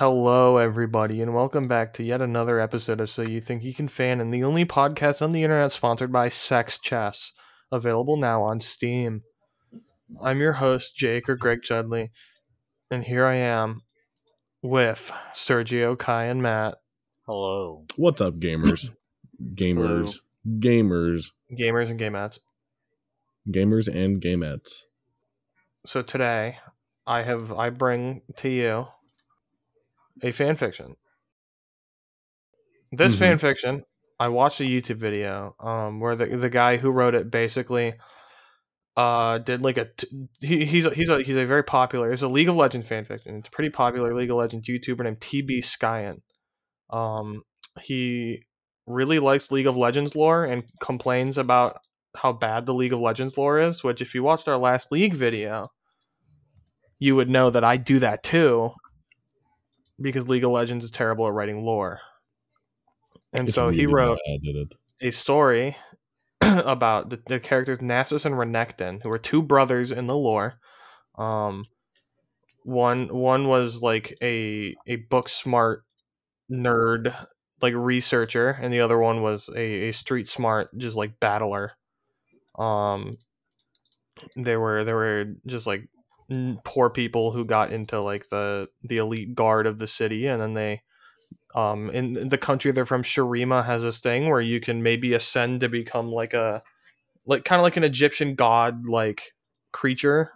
Hello, everybody, and welcome back to yet another episode of So You Think You Can Fan, and the only podcast on the internet sponsored by Sex Chess, available now on Steam. I'm your host, Jake or Greg Chudley, and here I am with Sergio, Kai, and Matt, Hello. What's up, gamers? gamers, gamers, gamers and gamettes. gamers, and gamettes. So today, I have I bring to you a fan fiction. This Mhm. fan fiction, I watched a YouTube video um, where the the guy who wrote it basically uh, did like a t- he, he's a, he's a he's a very popular it's a League of Legends fan fiction. It's a pretty popular League of Legends YouTuber named TB Skyen. Um, he really likes League of Legends lore and complains about how bad the League of Legends lore is. Which, if you watched our last League video, you would know that I do that too, because League of Legends is terrible at writing lore. And It's so he wrote bad at it. a story about the, the characters Nasus and Renekton, who were two brothers in the lore. Um, one one was like a a book smart nerd like researcher, and the other one was a, a street smart just like battler. Um, they were they were just like poor people who got into like the the elite guard of the city, and then they um in the country they're from Shurima has this thing where you can maybe ascend to become like a like kind of like an Egyptian god like creature.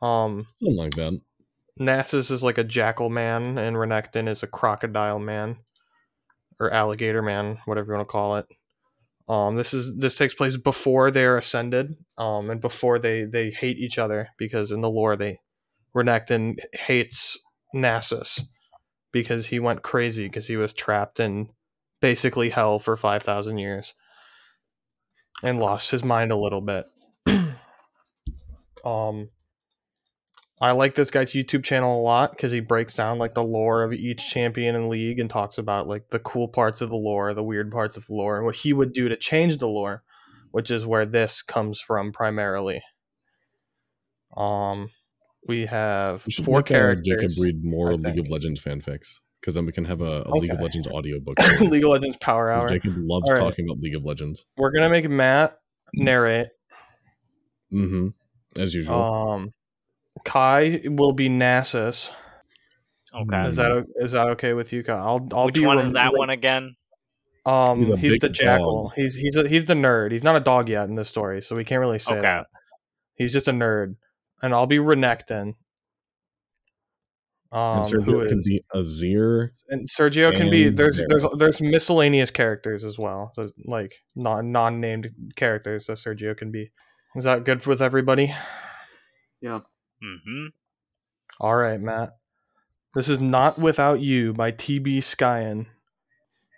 Um Something like that. Nasus is like a jackal man and Renekton is a crocodile man or alligator man, whatever you want to call it. Um this is this takes place before they're ascended um and before they they hate each other because in the lore they Renekton hates Nasus because he went crazy because he was trapped in basically hell for 5000 years and lost his mind a little bit. um I like this guy's YouTube channel a lot because he breaks down like the lore of each champion and league and talks about like the cool parts of the lore, the weird parts of the lore, and what he would do to change the lore, which is where this comes from primarily. Um, we have We four characters. Jacob read more League of. Legends fanfics because then we can have a, a League of Okay. Legends audiobook. League of Legends Power Hour. Jacob loves right. talking about League of Legends. We're gonna make Matt narrate. Mm hmm As usual. Um, Kai will be Nasus. Okay. Is that o- is that okay with you, Kai? I'll I'll Which be one is that one again? Um, he's, He's the jackal. dog. He's he's a, he's the nerd. He's not a dog yet in this story, so we can't really say Okay. that. He's just a nerd, and I'll be Renekton. Um, and Sergio who can is be Azir. and Sergio can be and there's there's there's miscellaneous characters as well, so like non non named characters that Sergio can be. Is that good with everybody? Mm-hmm. All right, Matt. This is not without you by TB Skyen.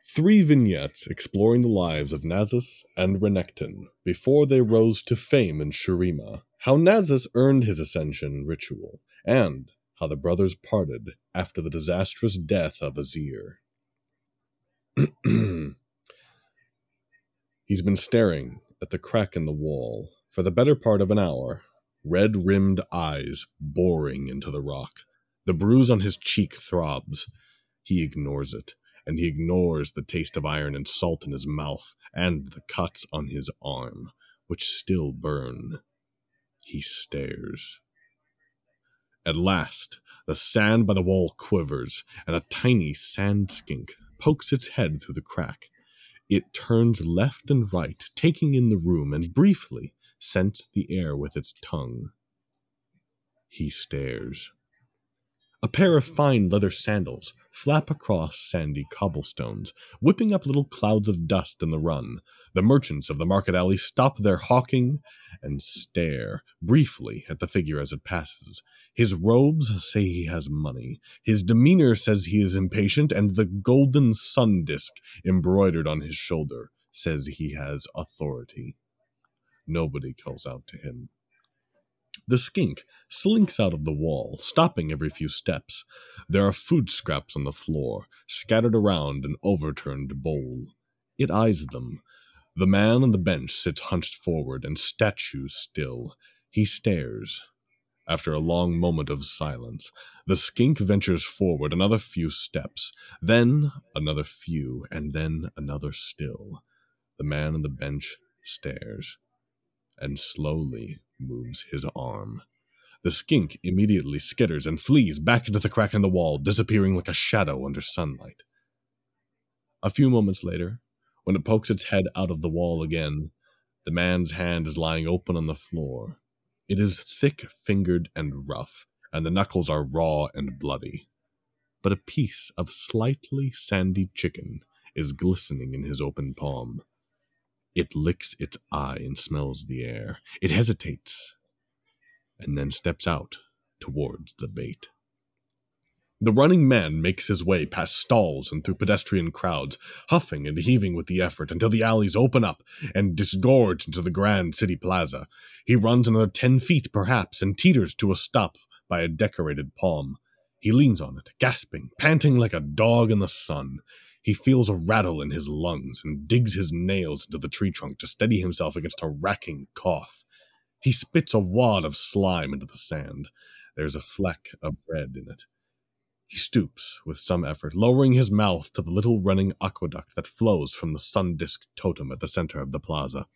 Three vignettes exploring the lives of Nasus and Renekton before they rose to fame in Shurima, how Nasus earned his ascension ritual, and how the brothers parted after the disastrous death of Azir. He's been staring at the crack in the wall for the better part of an hour, red rimmed eyes boring into the rock. The bruise on his cheek throbs. He ignores it and he ignores the taste of iron and salt in his mouth and the cuts on his arm, which still burn. He stares. At last, the sand by the wall quivers, and a tiny sand skink pokes its head through the crack. It turns left and right, taking in the room, and briefly scents the air with its tongue. He stares. A pair of fine leather sandals flap across sandy cobblestones, whipping up little clouds of dust in the run. The merchants of the market alley stop their hawking and stare briefly at the figure as it passes. His robes say he has money. His demeanor says he is impatient, and the golden sun disk embroidered on his shoulder says he has authority. Nobody calls out to him. The skink slinks out of the wall, stopping every few steps. There are food scraps on the floor, scattered around an overturned bowl. It eyes them. The man on the bench sits hunched forward and statue still. He stares. After a long moment of silence, The skink ventures forward another few steps, then another few, and then another still. The man on the bench stares and slowly moves his arm. The skink immediately skitters and flees back into the crack in the wall, disappearing like a shadow under sunlight. A few moments later, when it pokes its head out of the wall again, the man's hand is lying open on the floor. It is thick fingered and rough, and the knuckles are raw and bloody. But a piece of slightly sandy chicken is glistening in his open palm. It licks its eye and smells the air. It hesitates and then steps out towards the bait. The running man makes his way past stalls and through pedestrian crowds, huffing and heaving with the effort until the alleys open up and disgorge into the grand city plaza. He runs another ten feet, perhaps, and teeters to a stop by a decorated palm. He leans on it, gasping, panting like a dog in the sun. He feels a rattle in his lungs and digs his nails into the tree trunk to steady himself against a racking cough. He spits a wad of slime into the sand. There's a fleck of bread in it. He stoops with some effort, lowering his mouth to the little running aqueduct that flows from the sun disk totem at the center of the plaza.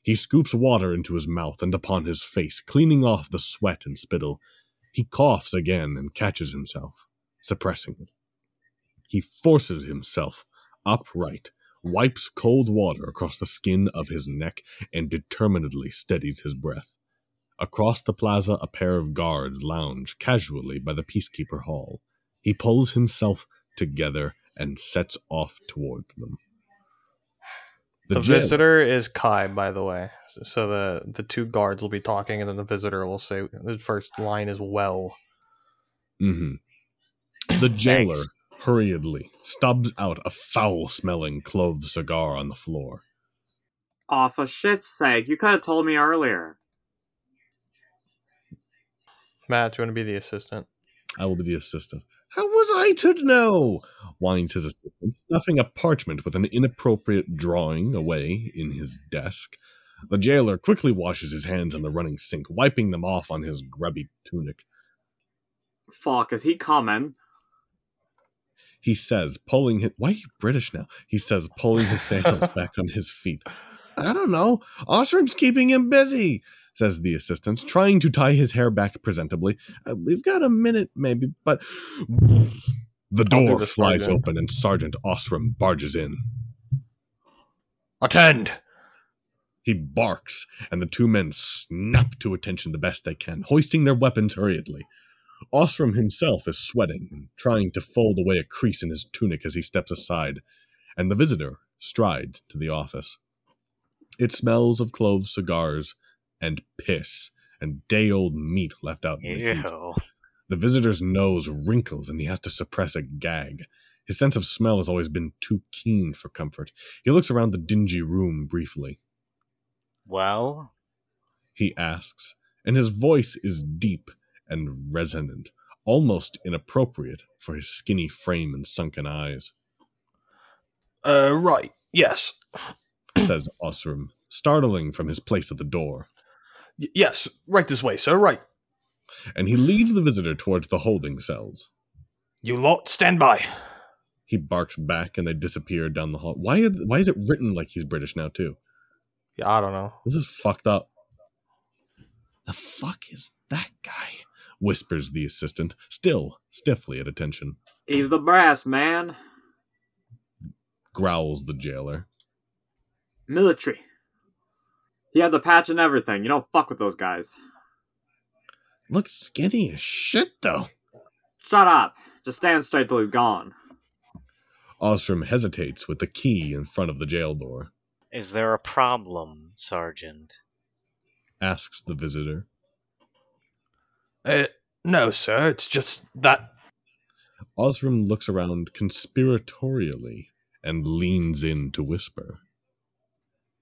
He scoops water into his mouth and upon his face, cleaning off the sweat and spittle. He coughs again and catches himself, suppressing it. He forces himself upright, wipes cold water across the skin of his neck, and determinedly steadies his breath. Across the plaza, a pair of guards lounge casually by the Peacekeeper Hall. He pulls himself together and sets off towards them. The, jailer- visitor is Kai, by the way. So the the two guards will be talking, and then the visitor will say the first line is "well." Mm-hmm. The jailer Thanks. Hurriedly stubs out a foul smelling clove cigar on the floor. Aw, for shit's sake, you could have told me earlier. Matt, do you want to be the assistant? I will be the assistant. How was I to know? whines his assistant, stuffing a parchment with an inappropriate drawing away in his desk. The jailer quickly washes his hands in the running sink, wiping them off on his grubby tunic. Fuck, is he coming? He says, pulling his. Why are you British now? He says, pulling his sandals back on his feet. I don't know. Osram's keeping him busy, says the assistant, trying to tie his hair back presentably. "Uh, we've got a minute, maybe, but. The door flies open and Sergeant Osram barges in. Attend. He barks, and the two men snap to attention the best they can, hoisting their weapons hurriedly. Osram himself is sweating and trying to fold away a crease in his tunic as he steps aside, and the visitor strides to the office. It smells of clove cigars and piss and day old meat left out in the heat. The visitor's nose wrinkles and he has to suppress a gag. His sense of smell has always been too keen for comfort. He looks around the dingy room briefly. Well, he asks, and his voice is deep and resonant, almost inappropriate for his skinny frame and sunken eyes, Uh, right. Yes. says Osram, startling from his place at the door. Y- yes. Right this way, sir. Right. And he leads the visitor towards the holding cells. You lot, stand by. He barks back and they disappear down the hall. Why, why is it written like he's British now, too? Yeah, I don't know. This is fucked up. The fuck is that guy? Whispers the assistant, still stiffly at attention. He's the brass, man. Growls the jailer. Military. He had the patch and everything. You don't fuck with those guys. Looks skinny as shit, though. Shut up. Just stand straight till he's gone. Osram hesitates with the key in front of the jail door. is there a problem, Sergeant? Asks the visitor. Uh, no, sir. It's just that. Osram looks around conspiratorially and leans in to whisper.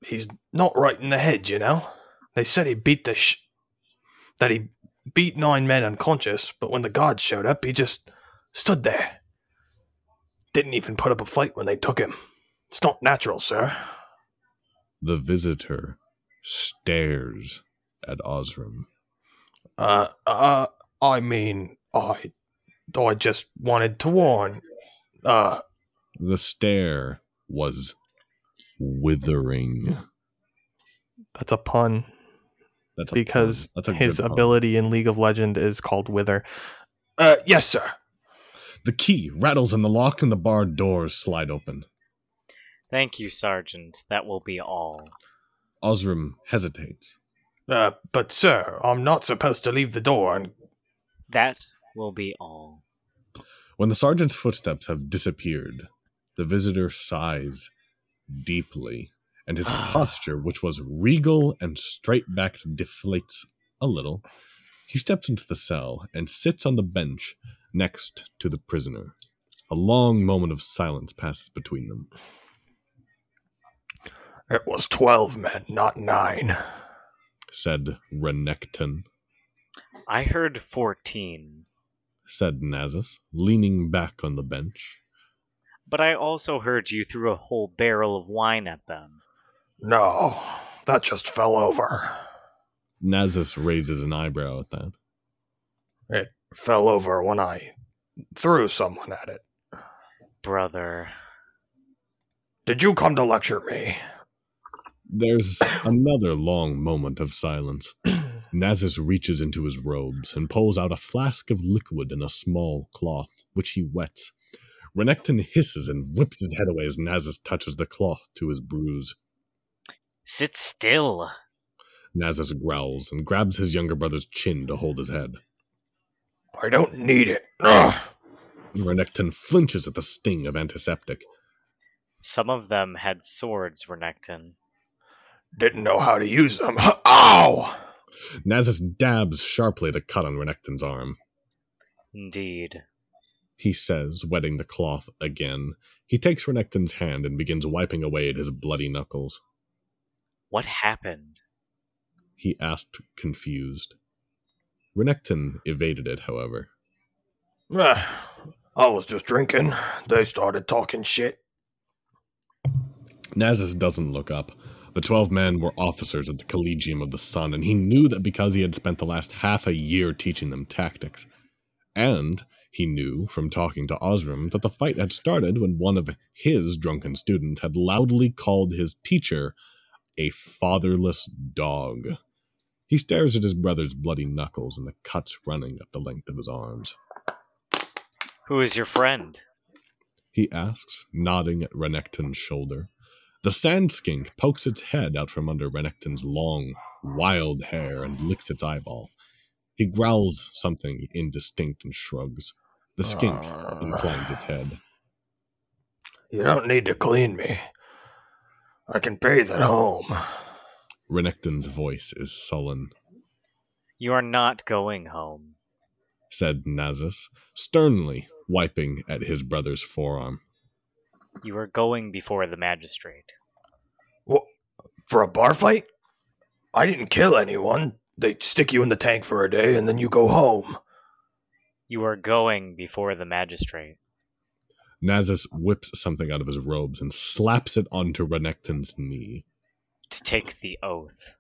He's not right in the head, you know. They said he beat the sh. That he beat nine men unconscious, but when the guards showed up, he just stood there. Didn't even put up a fight when they took him. It's not natural, sir. The visitor stares at Osram. Uh, uh, I mean, I I just wanted to warn. Uh, The stare was withering. that's a pun That's a because pun. That's a his ability in League of Legend is called Wither. Uh, yes, sir. The key rattles in the lock and the barred doors slide open. Thank you, Sergeant. That will be all. Osram hesitates. Uh, but sir, I'm not supposed to leave the door and That will be all. When the sergeant's footsteps have disappeared, the visitor sighs deeply, and his posture, which was regal and straight backed, deflates a little. He steps into the cell and sits on the bench next to the prisoner. A long moment of silence passes between them. It was twelve men, not nine. Said Renekton, I heard 14, said Nasus, leaning back on the bench. but I also heard you threw a whole barrel of wine at them. No, that just fell over. Nasus raises an eyebrow at that. It fell over when I threw someone at it. Brother. Did you come to lecture me? There's another long moment of silence. Nasus reaches into his robes and pulls out a flask of liquid in a small cloth, which he wets. Renekton hisses and whips his head away as Nasus touches the cloth to his bruise. Sit still. Nasus growls and grabs his younger brother's chin to hold his head. I don't need it. Ugh. Renekton flinches at the sting of antiseptic. Some of them had swords, Renekton. Didn't know how to use them. Ow! Nasus dabs sharply at a cut on Renekton's arm. Indeed. He says, wetting the cloth again. He takes Renekton's hand and begins wiping away at his bloody knuckles. What happened? he asked, confused. Renekton evaded it, however. I was just drinking. They started talking shit. Nasus doesn't look up. The twelve men were officers at the Collegium of the Sun, and he knew that because he had spent the last half a year teaching them tactics. And he knew from talking to Osram that the fight had started when one of his drunken students had loudly called his teacher a fatherless dog. He stares at his brother's bloody knuckles and the cuts running up the length of his arms. Who is your friend? he asks, nodding at Renekton's shoulder. The sand skink pokes its head out from under Renekton's long, wild hair and licks its eyeball. He growls something indistinct and shrugs. The skink Uh. inclines its head. You don't need to clean me. I can bathe at home. Renekton's voice is sullen, You are not going home. said Nasus, sternly wiping at his brother's forearm. You are going before the magistrate. What? For a bar fight? I didn't kill anyone. They stick you in the tank for a day and then you go home. You are going before the magistrate. Nasus whips something out of his robes and slaps it onto Renekton's knee. To take the oath.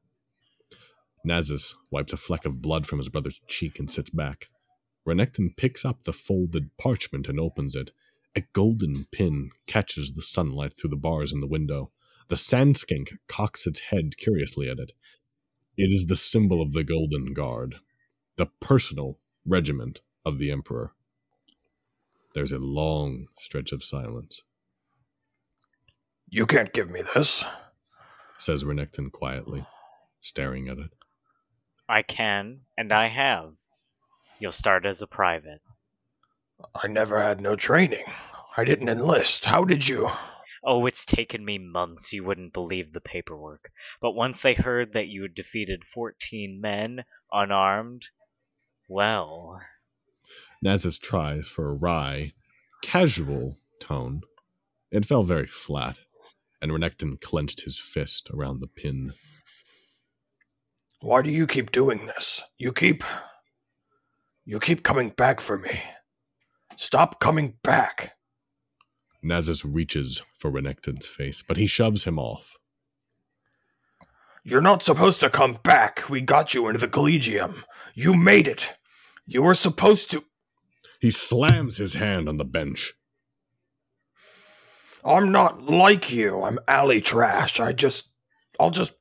Nasus wipes a fleck of blood from his brother's cheek and sits back. Renekton picks up the folded parchment and opens it. A golden pin catches the sunlight through the bars in the window. The sand skink cocks its head curiously at it. It is the symbol of the Golden Guard, the personal regiment of the Emperor. There's a long stretch of silence, You can't give me this. says Renekton quietly, staring at it. I can, and I have. You'll start as a private. I never had no training. I didn't enlist. How did you? Oh, it's taken me months. You wouldn't believe the paperwork. But once they heard that you had defeated 14 men, unarmed, well, Nasus tries for a wry, casual tone. It fell very flat, and Renekton clenched his fist around the pin. Why do you keep doing this? You keep. You keep coming back for me. Stop coming back. Nasus reaches for Renekton's face, but he shoves him off. You're not supposed to come back. We got you into the Collegium. You made it. You were supposed to. He slams his hand on the bench. I'm not like you. I'm alley trash. I just, I'll just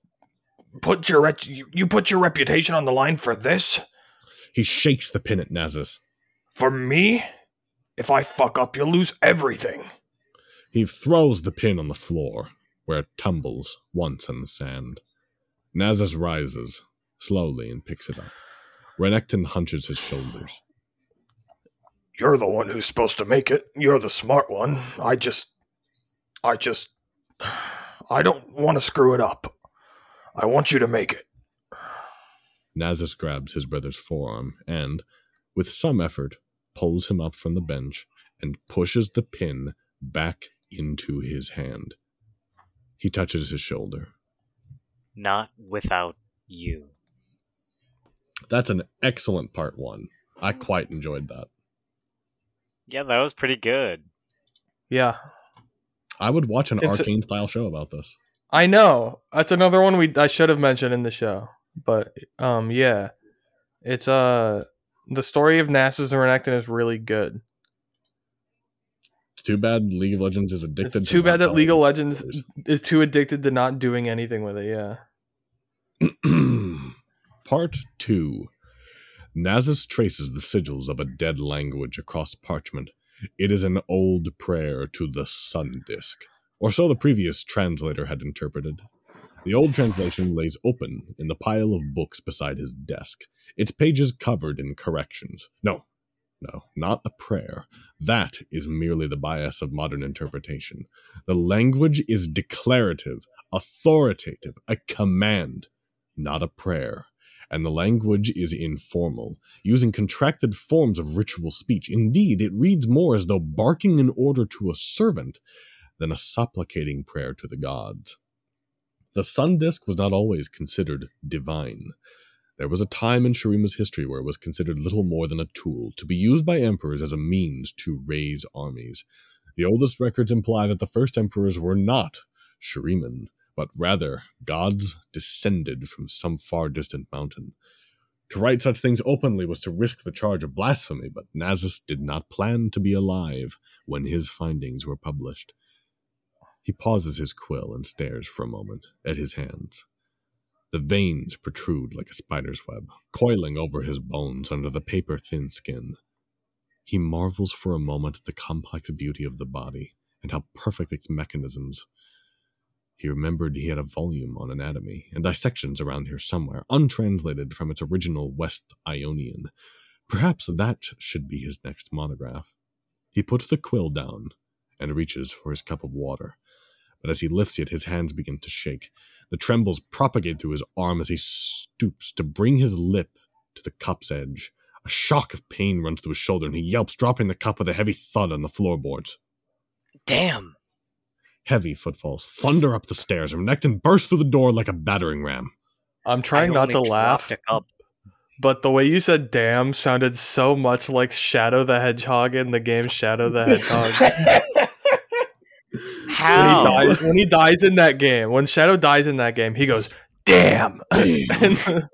put your ret- you, you put your reputation on the line for this. He shakes the pin at Nasus. For me, if I fuck up, you'll lose everything. He throws the pin on the floor, where it tumbles once in the sand. Nasus rises slowly and picks it up. Renekton hunches his shoulders. You're the one who's supposed to make it. You're the smart one. I just, I just, I don't want to screw it up. I want you to make it. Nasus grabs his brother's forearm and, with some effort, pulls him up from the bench and pushes the pin back into his hand. He touches his shoulder. Not without you. That's an excellent part one. I quite enjoyed that. Yeah, that was pretty good. Yeah, I would watch an It's a- arcane style show about this. I know. That's another one we I should have mentioned in the show. But um, yeah, it's uh the story of Nasus and Renekton is really good. Too bad League of Legends is addicted. It's to too bad not that League of Legends stories. is too addicted to not doing anything with it. Yeah. Part 2 Nasus traces the sigils of a dead language across parchment. It is an old prayer to the sun disk, or so the previous translator had interpreted. The old translation lays open in the pile of books beside his desk, its pages covered in corrections. No, no, not a prayer. That is merely the bias of modern interpretation. The language is declarative, authoritative, a command not a prayer. And the language is informal, using contracted forms of ritual speech. Indeed, it reads more as though barking an order to a servant than a supplicating prayer to the gods. The sun disk was not always considered divine. There was a time in Shurima's history where it was considered little more than a tool to be used by emperors as a means to raise armies. The oldest records imply that the first emperors were not Shuriman, but rather gods descended from some far distant mountain. To write such things openly was to risk the charge of blasphemy, but Nasus did not plan to be alive when his findings were published. He pauses his quill and stares for a moment at his hands. The veins protrude like a spider's web, coiling over his bones under the paper thin skin. He marvels for a moment at the complex beauty of the body and how perfect its mechanisms he remembered he had a volume on anatomy and dissections around here somewhere, untranslated from its original West Ionian. Perhaps that should be his next monograph. He puts the quill down and reaches for his cup of water. But as he lifts it, his hands begin to shake. The trembles propagate through his arm as he stoops to bring his lip to the cup's edge. A shock of pain runs through his shoulder, and he yelps, dropping the cup with a heavy thud on the floorboards. Damn. Heavy footfalls thunder up the stairs, and Renekton bursts through the door like a battering ram. I'm trying I not to laugh, but the way you said "damn" sounded so much like Shadow the Hedgehog in the game Shadow the Hedgehog. when, he dies, when he dies in that game, when Shadow dies in that game, he goes "damn." Damn.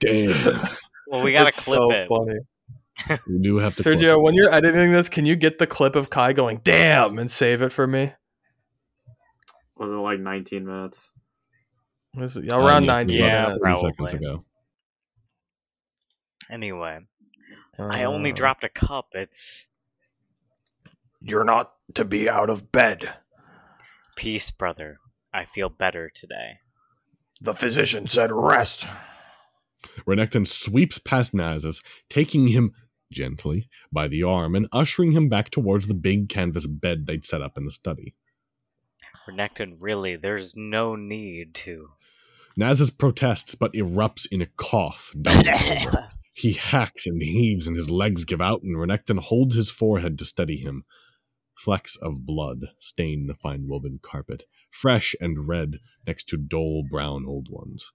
Damn. Well, we gotta It's clip so it. funny. We do have to. clip Sergio, it. when you're editing this, can you get the clip of Kai going "damn" and save it for me? Was it like 19 minutes? Was it- Uh, around yes, 19 yeah, minutes. three seconds ago. Anyway, I only Uh, dropped a cup. It's You're not to be out of bed. Peace, brother. I feel better today. The physician said rest. Renekton sweeps past Nasus, taking him gently by the arm and ushering him back towards the big canvas bed they'd set up in the study. Renekton, really, there's no need to. Nasus protests but erupts in a cough. He hacks and heaves, and his legs give out, and Renekton holds his forehead to steady him. Flecks of blood stain the fine woven carpet, fresh and red next to dull brown old ones.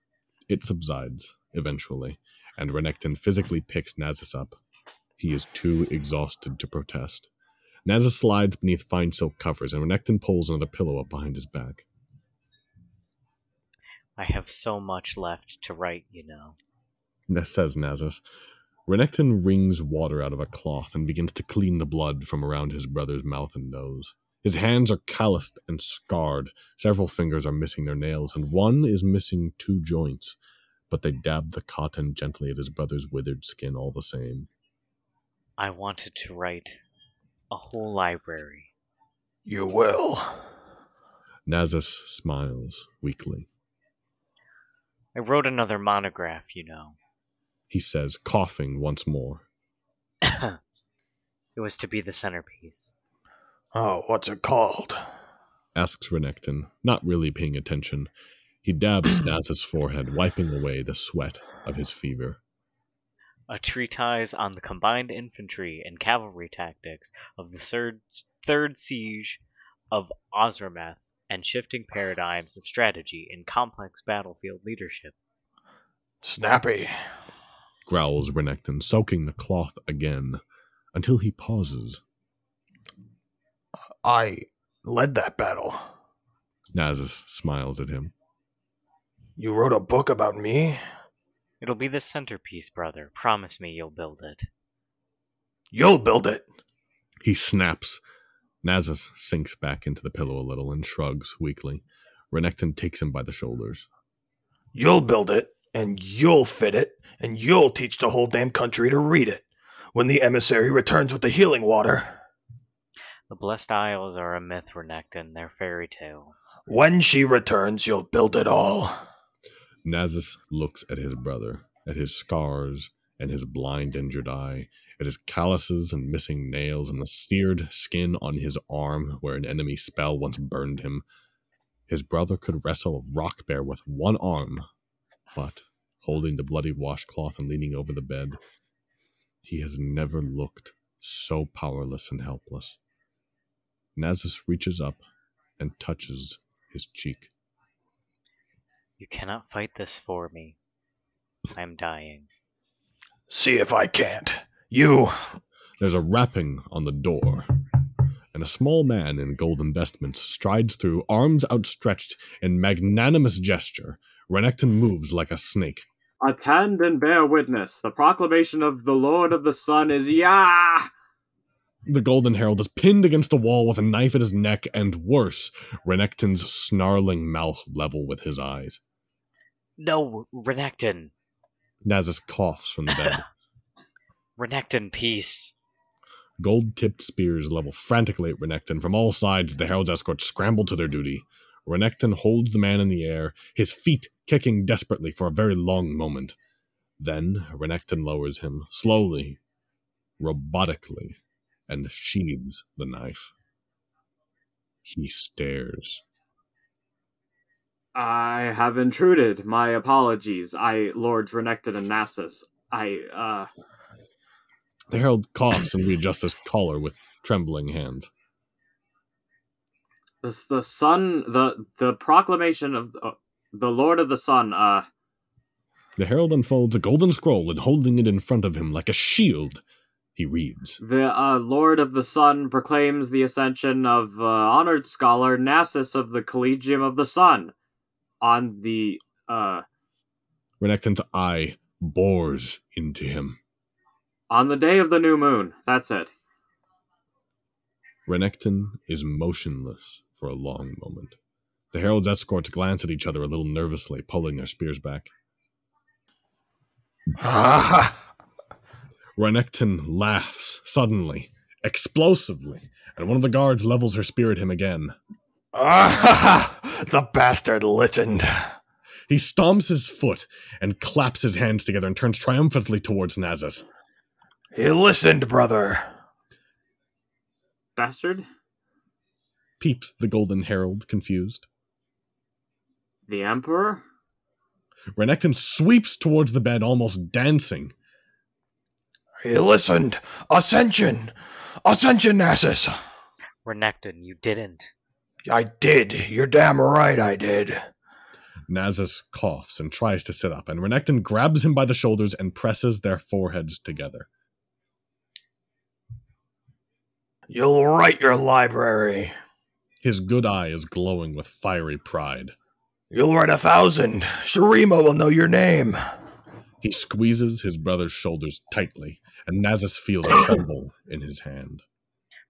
It subsides, eventually, and Renekton physically picks Nasus up. He is too exhausted to protest. Nasus slides beneath fine silk covers, and Renekton pulls another pillow up behind his back. I have so much left to write, you know. Says Nasus. Renekton wrings water out of a cloth and begins to clean the blood from around his brother's mouth and nose. His hands are calloused and scarred. Several fingers are missing their nails, and one is missing two joints. But they dab the cotton gently at his brother's withered skin all the same. I wanted to write a whole library. You will. Nasus smiles weakly. I wrote another monograph, you know. He says, coughing once more. it was to be the centerpiece. Oh, what's it called? Asks Renekton, not really paying attention. He dabs Naz's forehead, wiping away the sweat of his fever. A treatise on the combined infantry and cavalry tactics of the third, third siege of Osrameth and shifting paradigms of strategy in complex battlefield leadership. Snappy. Growls Renekton, soaking the cloth again, until he pauses. I led that battle. Nasus smiles at him. You wrote a book about me? It'll be the centerpiece, brother. Promise me you'll build it. You'll build it. He snaps. Nasus sinks back into the pillow a little and shrugs weakly. Renekton takes him by the shoulders. You'll build it, and you'll fit it, and you'll teach the whole damn country to read it. When the emissary returns with the healing water. The Blessed Isles are a myth, Renekton. They're fairy tales. When she returns, you'll build it all. Nasus looks at his brother, at his scars and his blind injured eye, at his calluses and missing nails and the seared skin on his arm where an enemy spell once burned him. His brother could wrestle a rock bear with one arm, but holding the bloody washcloth and leaning over the bed, he has never looked so powerless and helpless. Nasus reaches up and touches his cheek. You cannot fight this for me. I'm dying. See if I can't. You. There's a rapping on the door, and a small man in golden vestments strides through, arms outstretched in magnanimous gesture. Renekton moves like a snake. Attend and bear witness. The proclamation of the Lord of the Sun is Yah! The Golden Herald is pinned against the wall with a knife at his neck, and worse, Renekton's snarling mouth level with his eyes. No, Renekton. Nasus coughs from the bed. Renekton, peace. Gold tipped spears level frantically at Renekton. From all sides, the Herald's escort scramble to their duty. Renekton holds the man in the air, his feet kicking desperately for a very long moment. Then Renekton lowers him, slowly, robotically, and sheathes the knife. He stares. I have intruded. My apologies. I, Lords Renekton and Nasus. I, uh. The herald coughs and readjusts his collar with trembling hands. This, the sun, the the proclamation of the, the Lord of the Sun. Uh, The herald unfolds a golden scroll and holding it in front of him like a shield, he reads. the uh, Lord of the Sun proclaims the ascension of uh, honored scholar Nasus of the Collegium of the Sun on the uh Renekton's eye bores into him. on the day of the new moon. That's it. Renekton is motionless for a long moment. The herald's escorts glance at each other a little nervously, pulling their spears back. Renekton laughs suddenly, explosively, and one of the guards levels her spear at him again. ah, the bastard listened. He stomps his foot and claps his hands together and turns triumphantly towards Nasus. He listened, brother. Bastard. Peeps the Golden Herald, confused. The Emperor. Renekton sweeps towards the bed, almost dancing. He listened. Ascension. Ascension, Nasus. Renekton, you didn't. I did. You're damn right I did. Nasus coughs and tries to sit up, and Renekton grabs him by the shoulders and presses their foreheads together. You'll write your library. His good eye is glowing with fiery pride. You'll write a thousand. Shurima will know your name. He squeezes his brother's shoulders tightly, and Nasus feels a tremble in his hand.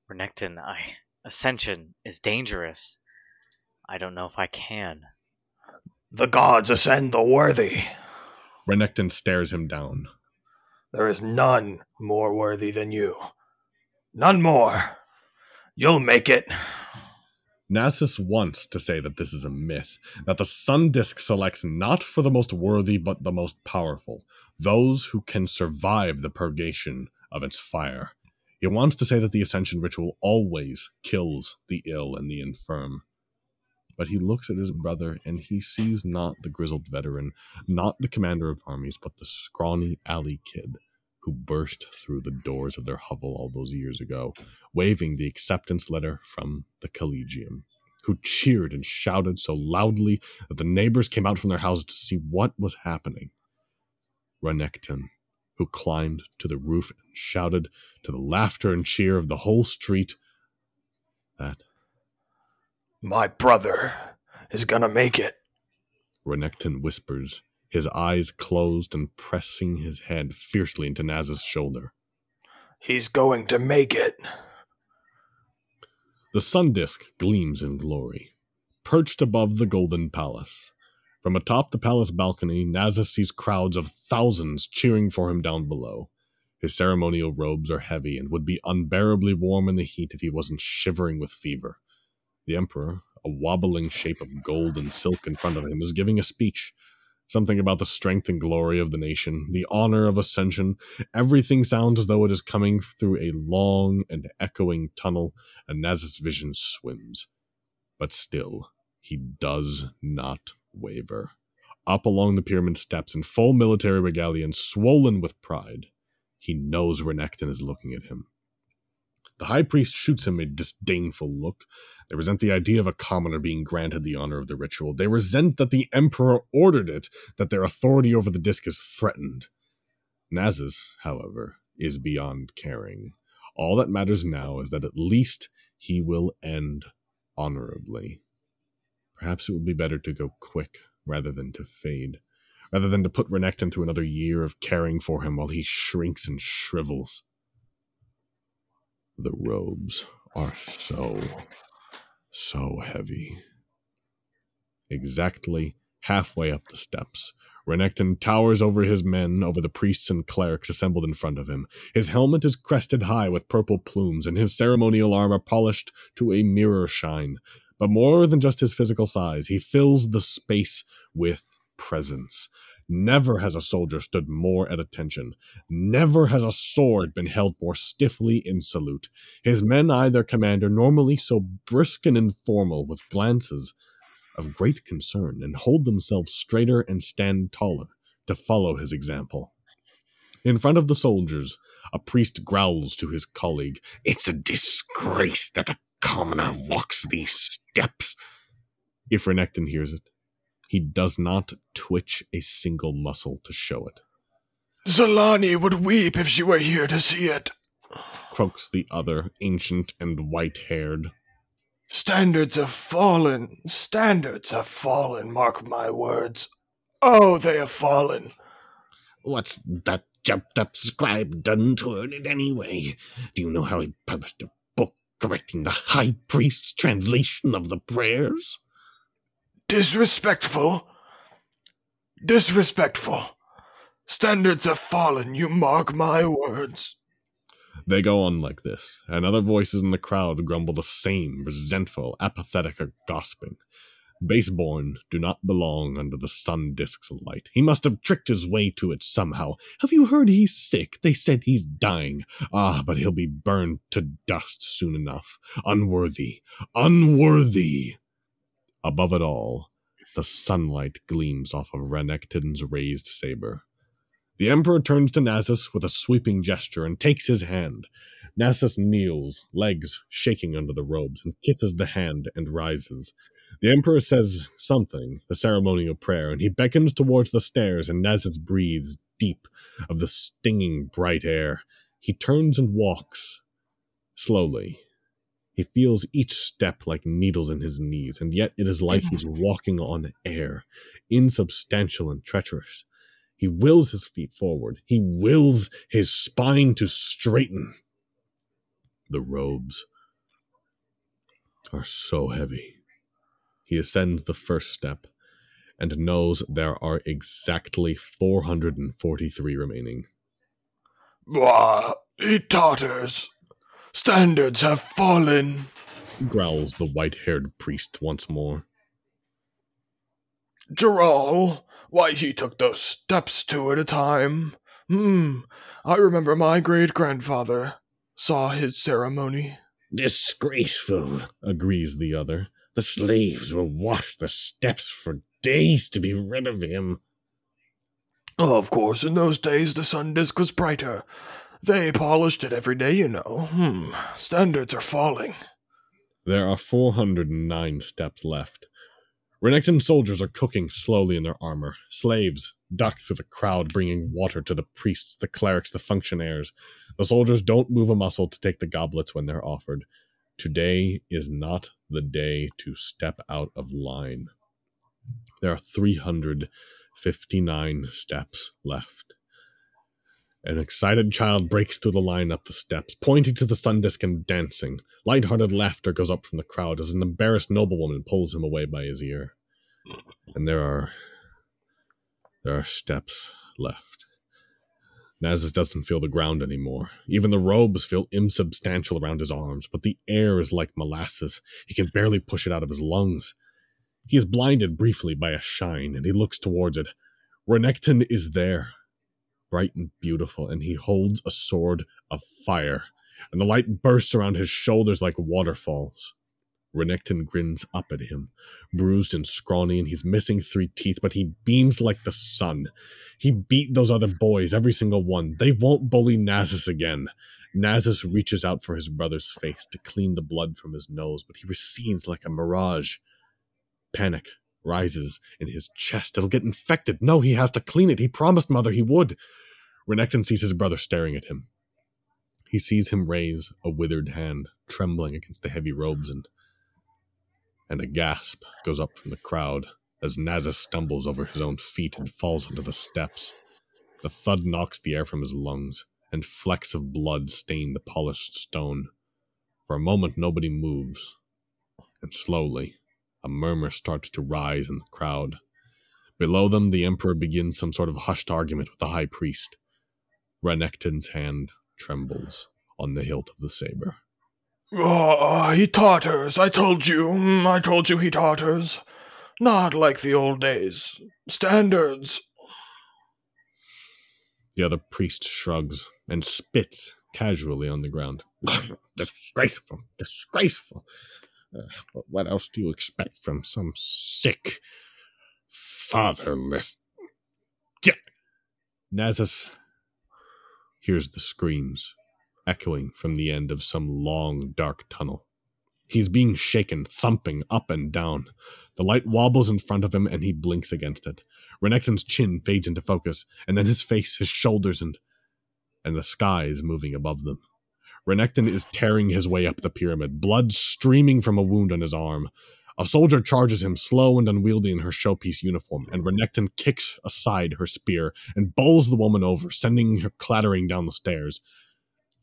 Renekton, I ascension is dangerous. I don't know if I can. The gods ascend the worthy. Renekton stares him down. There is none more worthy than you. None more. You'll make it. Nasus wants to say that this is a myth, that the sun disk selects not for the most worthy but the most powerful, those who can survive the purgation of its fire. He wants to say that the ascension ritual always kills the ill and the infirm. But he looks at his brother and he sees not the grizzled veteran, not the commander of armies, but the scrawny alley kid who burst through the doors of their hovel all those years ago, waving the acceptance letter from the Collegium, who cheered and shouted so loudly that the neighbors came out from their houses to see what was happening. Renekton, who climbed to the roof and shouted to the laughter and cheer of the whole street that My brother is gonna make it. Renekton whispers, his eyes closed and pressing his head fiercely into Naz's shoulder. He's going to make it. The sun disk gleams in glory, perched above the golden palace. From atop the palace balcony, Nasus sees crowds of thousands cheering for him down below. His ceremonial robes are heavy and would be unbearably warm in the heat if he wasn't shivering with fever. The Emperor, a wobbling shape of gold and silk in front of him, is giving a speech. Something about the strength and glory of the nation, the honor of ascension. Everything sounds as though it is coming through a long and echoing tunnel, and Nasus' vision swims. But still, he does not waver. Up along the pyramid steps in full military regalia and swollen with pride, he knows Renekton is looking at him. The high priest shoots him a disdainful look. They resent the idea of a commoner being granted the honor of the ritual. They resent that the emperor ordered it, that their authority over the disc is threatened. Nasus, however, is beyond caring. All that matters now is that at least he will end honorably. Perhaps it would be better to go quick rather than to fade, rather than to put Renekton through another year of caring for him while he shrinks and shrivels. The robes are so, so heavy. Exactly halfway up the steps, Renekton towers over his men, over the priests and clerics assembled in front of him. His helmet is crested high with purple plumes, and his ceremonial armor polished to a mirror shine. But more than just his physical size, he fills the space with presence. Never has a soldier stood more at attention. Never has a sword been held more stiffly in salute. His men eye their commander, normally so brisk and informal, with glances of great concern, and hold themselves straighter and stand taller to follow his example. In front of the soldiers, a priest growls to his colleague, It's a disgrace that a commoner walks these steps. If Renekton hears it, he does not twitch a single muscle to show it. Zolani would weep if she were here to see it. Croaks the other, ancient and white haired. Standards have fallen. Standards have fallen, mark my words. Oh, they have fallen. What's that jumped up scribe done to it anyway? Do you know how he published a book correcting the high priest's translation of the prayers? Disrespectful. Disrespectful. Standards have fallen, you mark my words. They go on like this, and other voices in the crowd grumble the same, resentful, apathetic gossiping. Baseborn do not belong under the sun disk's light. He must have tricked his way to it somehow. Have you heard he's sick? They said he's dying. Ah, but he'll be burned to dust soon enough. Unworthy. Unworthy. Above it all, the sunlight gleams off of Renekton's raised saber. The Emperor turns to Nasus with a sweeping gesture and takes his hand. Nasus kneels, legs shaking under the robes, and kisses the hand and rises. The Emperor says something, the ceremonial prayer, and he beckons towards the stairs, and Nasus breathes deep of the stinging bright air. He turns and walks slowly. He feels each step like needles in his knees, and yet it is like he's walking on air, insubstantial and treacherous. He wills his feet forward. He wills his spine to straighten. The robes are so heavy. He ascends the first step and knows there are exactly 443 remaining. Wah, it totters. Standards have fallen. Growls the white haired priest once more. Gerald, why he took those steps two at a time. Hmm, I remember my great grandfather saw his ceremony. Disgraceful, Agrees the other. The slaves will wash the steps for days to be rid of him. Of course, in those days the sun disk was brighter. They polished it every day, you know. Hmm, standards are falling. There are 409 steps left. Renekton soldiers are cooking slowly in their armor. Slaves duck through the crowd, bringing water to the priests, the clerics, the functionaries. The soldiers don't move a muscle to take the goblets when they're offered. Today is not the day to step out of line. There are 359 steps left. An excited child breaks through the line up the steps, pointing to the sun disk and dancing. Light-hearted laughter goes up from the crowd as an embarrassed noblewoman pulls him away by his ear. And there are there are steps left. Nasus doesn't feel the ground anymore. Even the robes feel insubstantial around his arms, but the air is like molasses. He can barely push it out of his lungs. He is blinded briefly by a shine, and he looks towards it. Renekton is there, bright and beautiful, and he holds a sword of fire, and the light bursts around his shoulders like waterfalls. Renekton grins up at him, bruised and scrawny, and he's missing three teeth, but he beams like the sun. He beat those other boys, every single one. They won't bully Nasus again. Nasus reaches out for his brother's face to clean the blood from his nose, but he recedes like a mirage. Panic rises in his chest. It'll get infected. No, he has to clean it. He promised Mother he would. Renekton sees his brother staring at him. He sees him raise a withered hand, trembling against the heavy robes, and and a gasp goes up from the crowd as Nasus stumbles over his own feet and falls onto the steps. The thud knocks the air from his lungs, and flecks of blood stain the polished stone. For a moment, nobody moves, and slowly, a murmur starts to rise in the crowd. Below them, the Emperor begins some sort of hushed argument with the High Priest. Renekton's hand trembles on the hilt of the saber. Oh, he totters. I told you. Mm, I told you he totters. Not like the old days. Standards. The other priest shrugs and spits casually on the ground. disgraceful, disgraceful. Uh, what else do you expect from some sick, fatherless? Nasus hears the screams echoing from the end of some long, dark tunnel. He's being shaken, thumping up and down. The light wobbles in front of him and he blinks against it. Renekton's chin fades into focus, and then his face, his shoulders, and and the sky is moving above them. Renekton is tearing his way up the pyramid, blood streaming from a wound on his arm. A soldier charges him, slow and unwieldy in her showpiece uniform, and Renekton kicks aside her spear and bowls the woman over, sending her clattering down the stairs.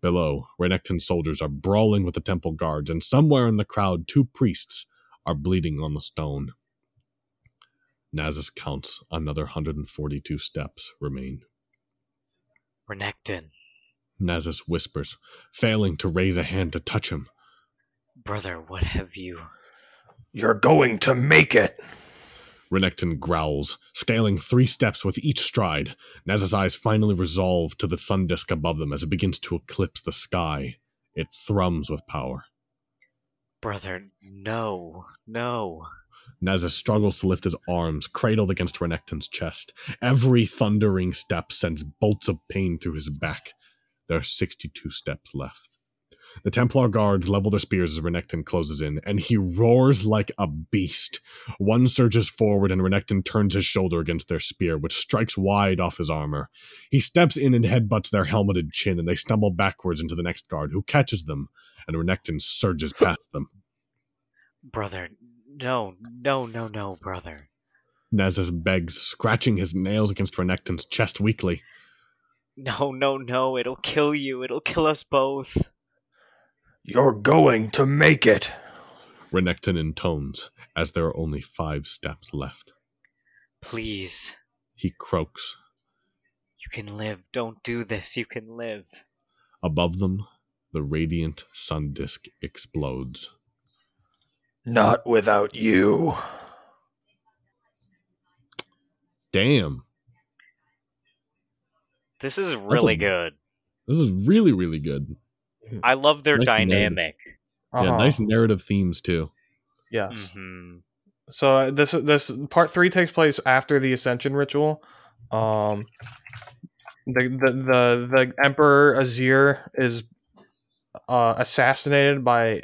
Below, Renekton's soldiers are brawling with the temple guards, and somewhere in the crowd, two priests are bleeding on the stone. Nasus counts another 142 steps remain. Renekton, Nasus whispers, failing to raise a hand to touch him. brother, what have you? You're going to make it. Renekton growls, scaling three steps with each stride. Naz's eyes finally resolve to the sun disk above them as it begins to eclipse the sky. It thrums with power. Brother, no, no. Nasus struggles to lift his arms, cradled against Renekton's chest. Every thundering step sends bolts of pain through his back. There are 62 steps left. The Templar guards level their spears as Renekton closes in, and he roars like a beast. One surges forward, and Renekton turns his shoulder against their spear, which strikes wide off his armor. He steps in and headbutts their helmeted chin, and they stumble backwards into the next guard, who catches them, and Renekton surges past them. Brother, no, no, no, no, brother. Nasus begs, scratching his nails against Renekton's chest weakly. No, no, no, it'll kill you. It'll kill us both. You're going to make it. Renekton intones as there are only five steps left. Please. He croaks. You can live. Don't do this. You can live. Above them, the radiant sun disk explodes. Not without you. Damn. This is really a- good. This is really, really good. I love their Nice dynamic. Yeah, Uh-huh. nice narrative themes too. Yes. hmm So uh, this this part three takes place after the Ascension ritual. Um, the the the, the Emperor Azir is uh, assassinated by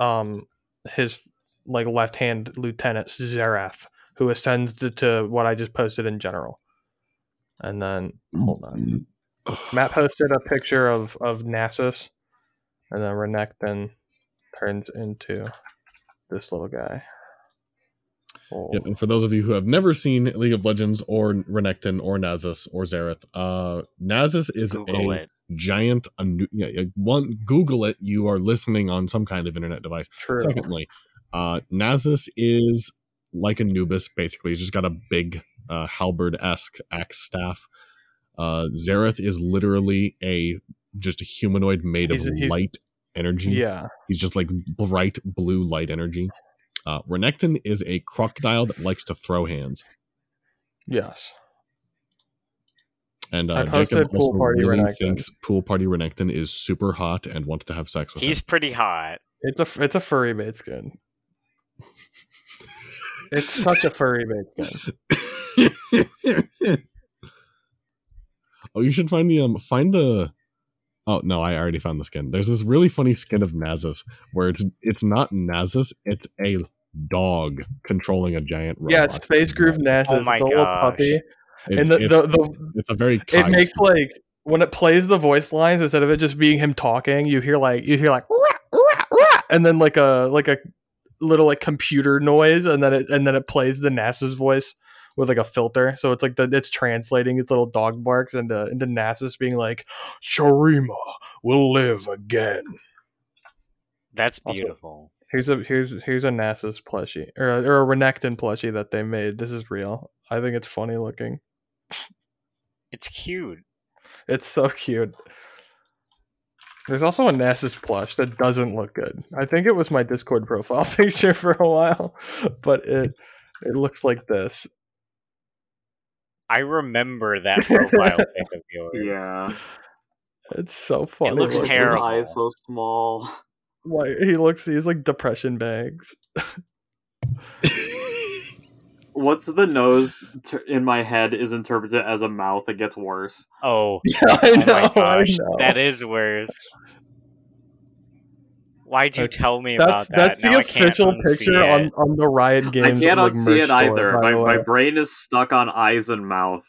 um his like left hand lieutenant Xerath, who ascends to, to what I just posted in general. And then hold on, Matt posted a picture of of Nasus, and then Renekton turns into this little guy. Oh. Yep, and for those of you who have never seen League of Legends or Renekton or Nasus or Xerath, uh, Nasus is Google a it. giant. anu- yeah, yeah, one, Google it. You are listening on some kind of internet device. True. Secondly, uh, Nasus is like Anubis, basically. He's just got a big uh, halberd esque axe staff. Uh, Xerath is literally a just a humanoid made He's- of he's- light energy. Yeah. He's just like bright blue light energy. Uh, Renekton is a crocodile that likes to throw hands. Yes. And uh, posted Jacob Pool also Party really Renekton. thinks Pool Party Renekton is super hot and wants to have sex with He's him. pretty hot. It's a it's a furry bait skin. It's such a furry bait skin. oh, you should find the um find the. Oh no, I already found the skin. There's this really funny skin of Nasus where it's it's not Nasus, it's a dog controlling a giant robot. Yeah, it's Space Groove oh Nasus. Oh my it's a little puppy. It- and the, it's, the, the it's a very it makes skin. like when it plays the voice lines instead of it just being him talking, you hear like you hear like "Rah, rah, rah," and then like a like a little like computer noise, and then it and then it plays the Nasus voice with like a filter, so it's like the it's translating its little dog barks into into Nasus being like Shurima will live again. That's Also- beautiful. Here's a here's here's a Nasus plushie or a, or a Renekton plushie that they made. This is real. I think it's funny looking. It's cute. It's so cute. There's also a Nasus plush that doesn't look good. I think it was my Discord profile picture for a while, but it it looks like this. I remember that profile pic of yours. Yeah. It's so funny. looks looking. terrible. His eyes so small. Like he looks, he's like depression bags. What's the nose t- in my head is interpreted as a mouth. It gets worse. Oh, Yeah, I oh know. my I gosh, know. that is worse. Why'd you Okay, tell me that's about that? that's Now the official picture on, on the Riot Games. I can't like, unsee merch it either. by My, my brain is stuck on eyes and mouth.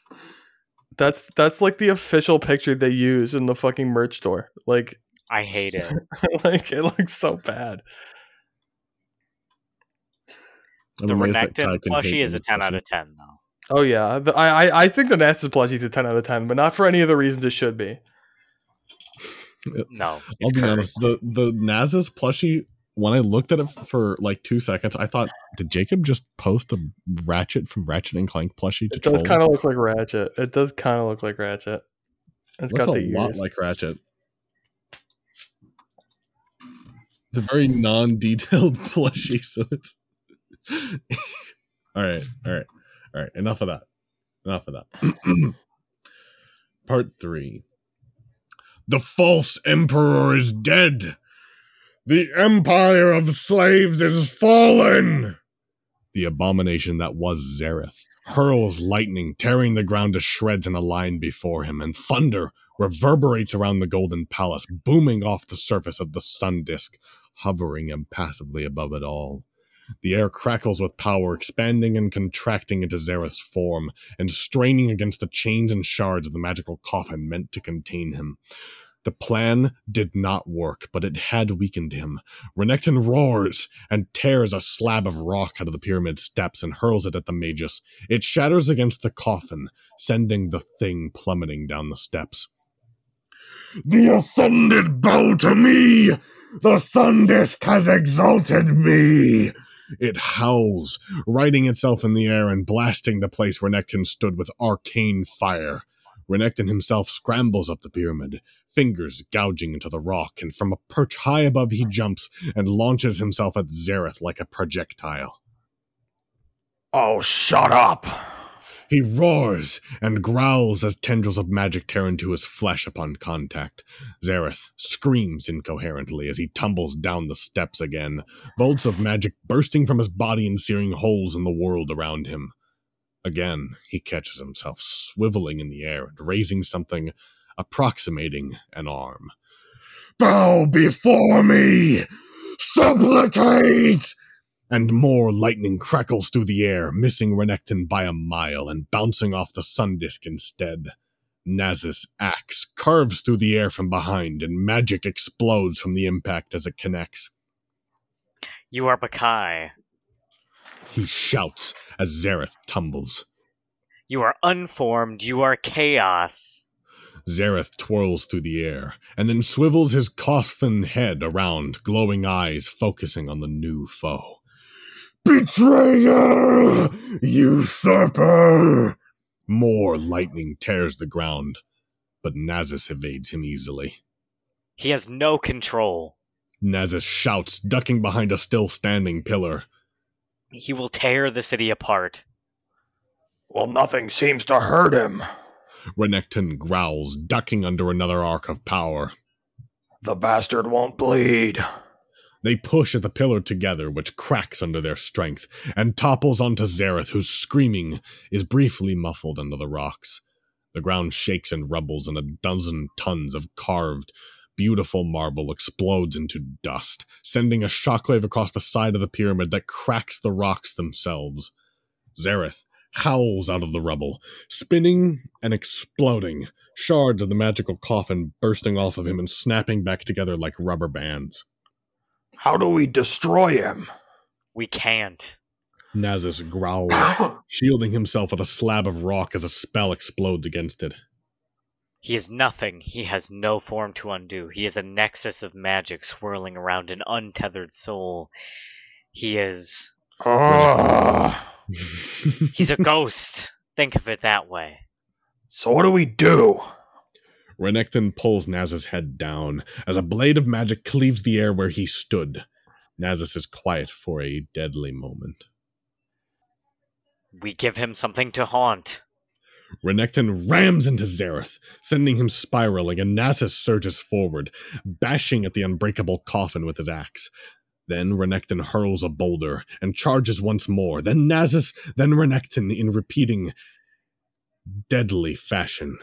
That's that's like the official picture they use in the fucking merch store. Like I hate it. like it looks so bad. I'm The amazed that Kai Renekton can plushie is a the 10 out of 10, though. Oh yeah, The- I I, I think the Nasus plushie is a ten out of ten, but not for any of the reasons it should be. No. I'll be cursed. honest. The the Nasus plushie. When I looked at it for like two seconds, I thought, did Jacob just post a Ratchet from Ratchet and Clank plushie to It does kind of look like Ratchet. It does kind of look like Ratchet. It's Looks got a the lot ears. like Ratchet. It's a very non-detailed plushie, so it's. all right, all right, all right. Enough of that. Enough of that. Part three. The false emperor is dead. The empire of slaves is fallen. The abomination that was Xerath hurls lightning, tearing the ground to shreds in a line before him, and thunder reverberates around the golden palace, booming off the surface of the sun disk, hovering impassively above it all. The air crackles with power, expanding and contracting into Xerath's form, and straining against the chains and shards of the magical coffin meant to contain him. The plan did not work, but it had weakened him. Renekton roars and tears a slab of rock out of the pyramid steps and hurls it at the magus. It shatters against the coffin, sending the thing plummeting down the steps. The ascended bow to me! The sun disk has exalted me! It howls, righting itself in the air and blasting the place where Renekton stood with arcane fire. Renekton himself scrambles up the pyramid, fingers gouging into the rock, and from a perch high above he jumps and launches himself at Xerath like a projectile. Oh, shut up! He roars and growls as tendrils of magic tear into his flesh upon contact. Xerath screams incoherently as he tumbles down the steps again, bolts of magic bursting from his body and searing holes in the world around him. Again, he catches himself swiveling in the air and raising something approximating an arm. Bow before me! Supplicate! And more lightning crackles through the air, missing Renekton by a mile and bouncing off the sun disk instead. Naz's axe carves through the air from behind, and magic explodes from the impact as it connects. You are Bakai. He shouts as Xerath tumbles. You are unformed. You are chaos. Xerath twirls through the air, and then swivels his coffin head around, glowing eyes focusing on the new foe. Betrayer! Usurper! More lightning tears the ground, but Nasus evades him easily. He has no control. Nasus shouts, ducking behind a still standing pillar. He will tear the city apart. Well, nothing seems to hurt him. Renekton growls, ducking under another arc of power. The bastard won't bleed. They push at the pillar together, which cracks under their strength, and topples onto Xerath, whose screaming is briefly muffled under the rocks. The ground shakes and rumbles, and a dozen tons of carved, beautiful marble explodes into dust, sending a shockwave across the side of the pyramid that cracks the rocks themselves. Xerath howls out of the rubble, spinning and exploding, shards of the magical coffin bursting off of him and snapping back together like rubber bands. How do we destroy him? We can't. Nasus growls, shielding himself with a slab of rock as a spell explodes against it. He is nothing. He has no form to undo. He is a nexus of magic swirling around an untethered soul. He is. Ah. Ugh. He's a ghost. Think of it that way. so what do we do? Renekton pulls Naz's head down as a blade of magic cleaves the air where he stood. Nasus is quiet for a deadly moment. We give him something to haunt. Renekton rams into Xerath, sending him spiraling, and Nasus surges forward, bashing at the unbreakable coffin with his axe. Then Renekton hurls a boulder and charges once more, then Nasus, then Renekton in repeating deadly fashion.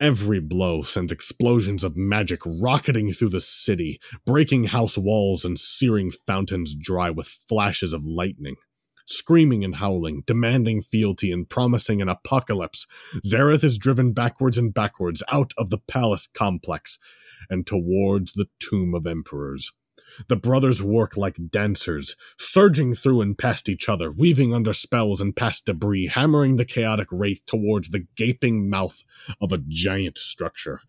Every blow sends explosions of magic rocketing through the city, breaking house walls and searing fountains dry with flashes of lightning. Screaming and howling, demanding fealty and promising an apocalypse, Xerath is driven backwards and backwards out of the palace complex and towards the tomb of emperors. The brothers work like dancers, surging through and past each other, weaving under spells and past debris, hammering the chaotic wraith towards the gaping mouth of a giant structure.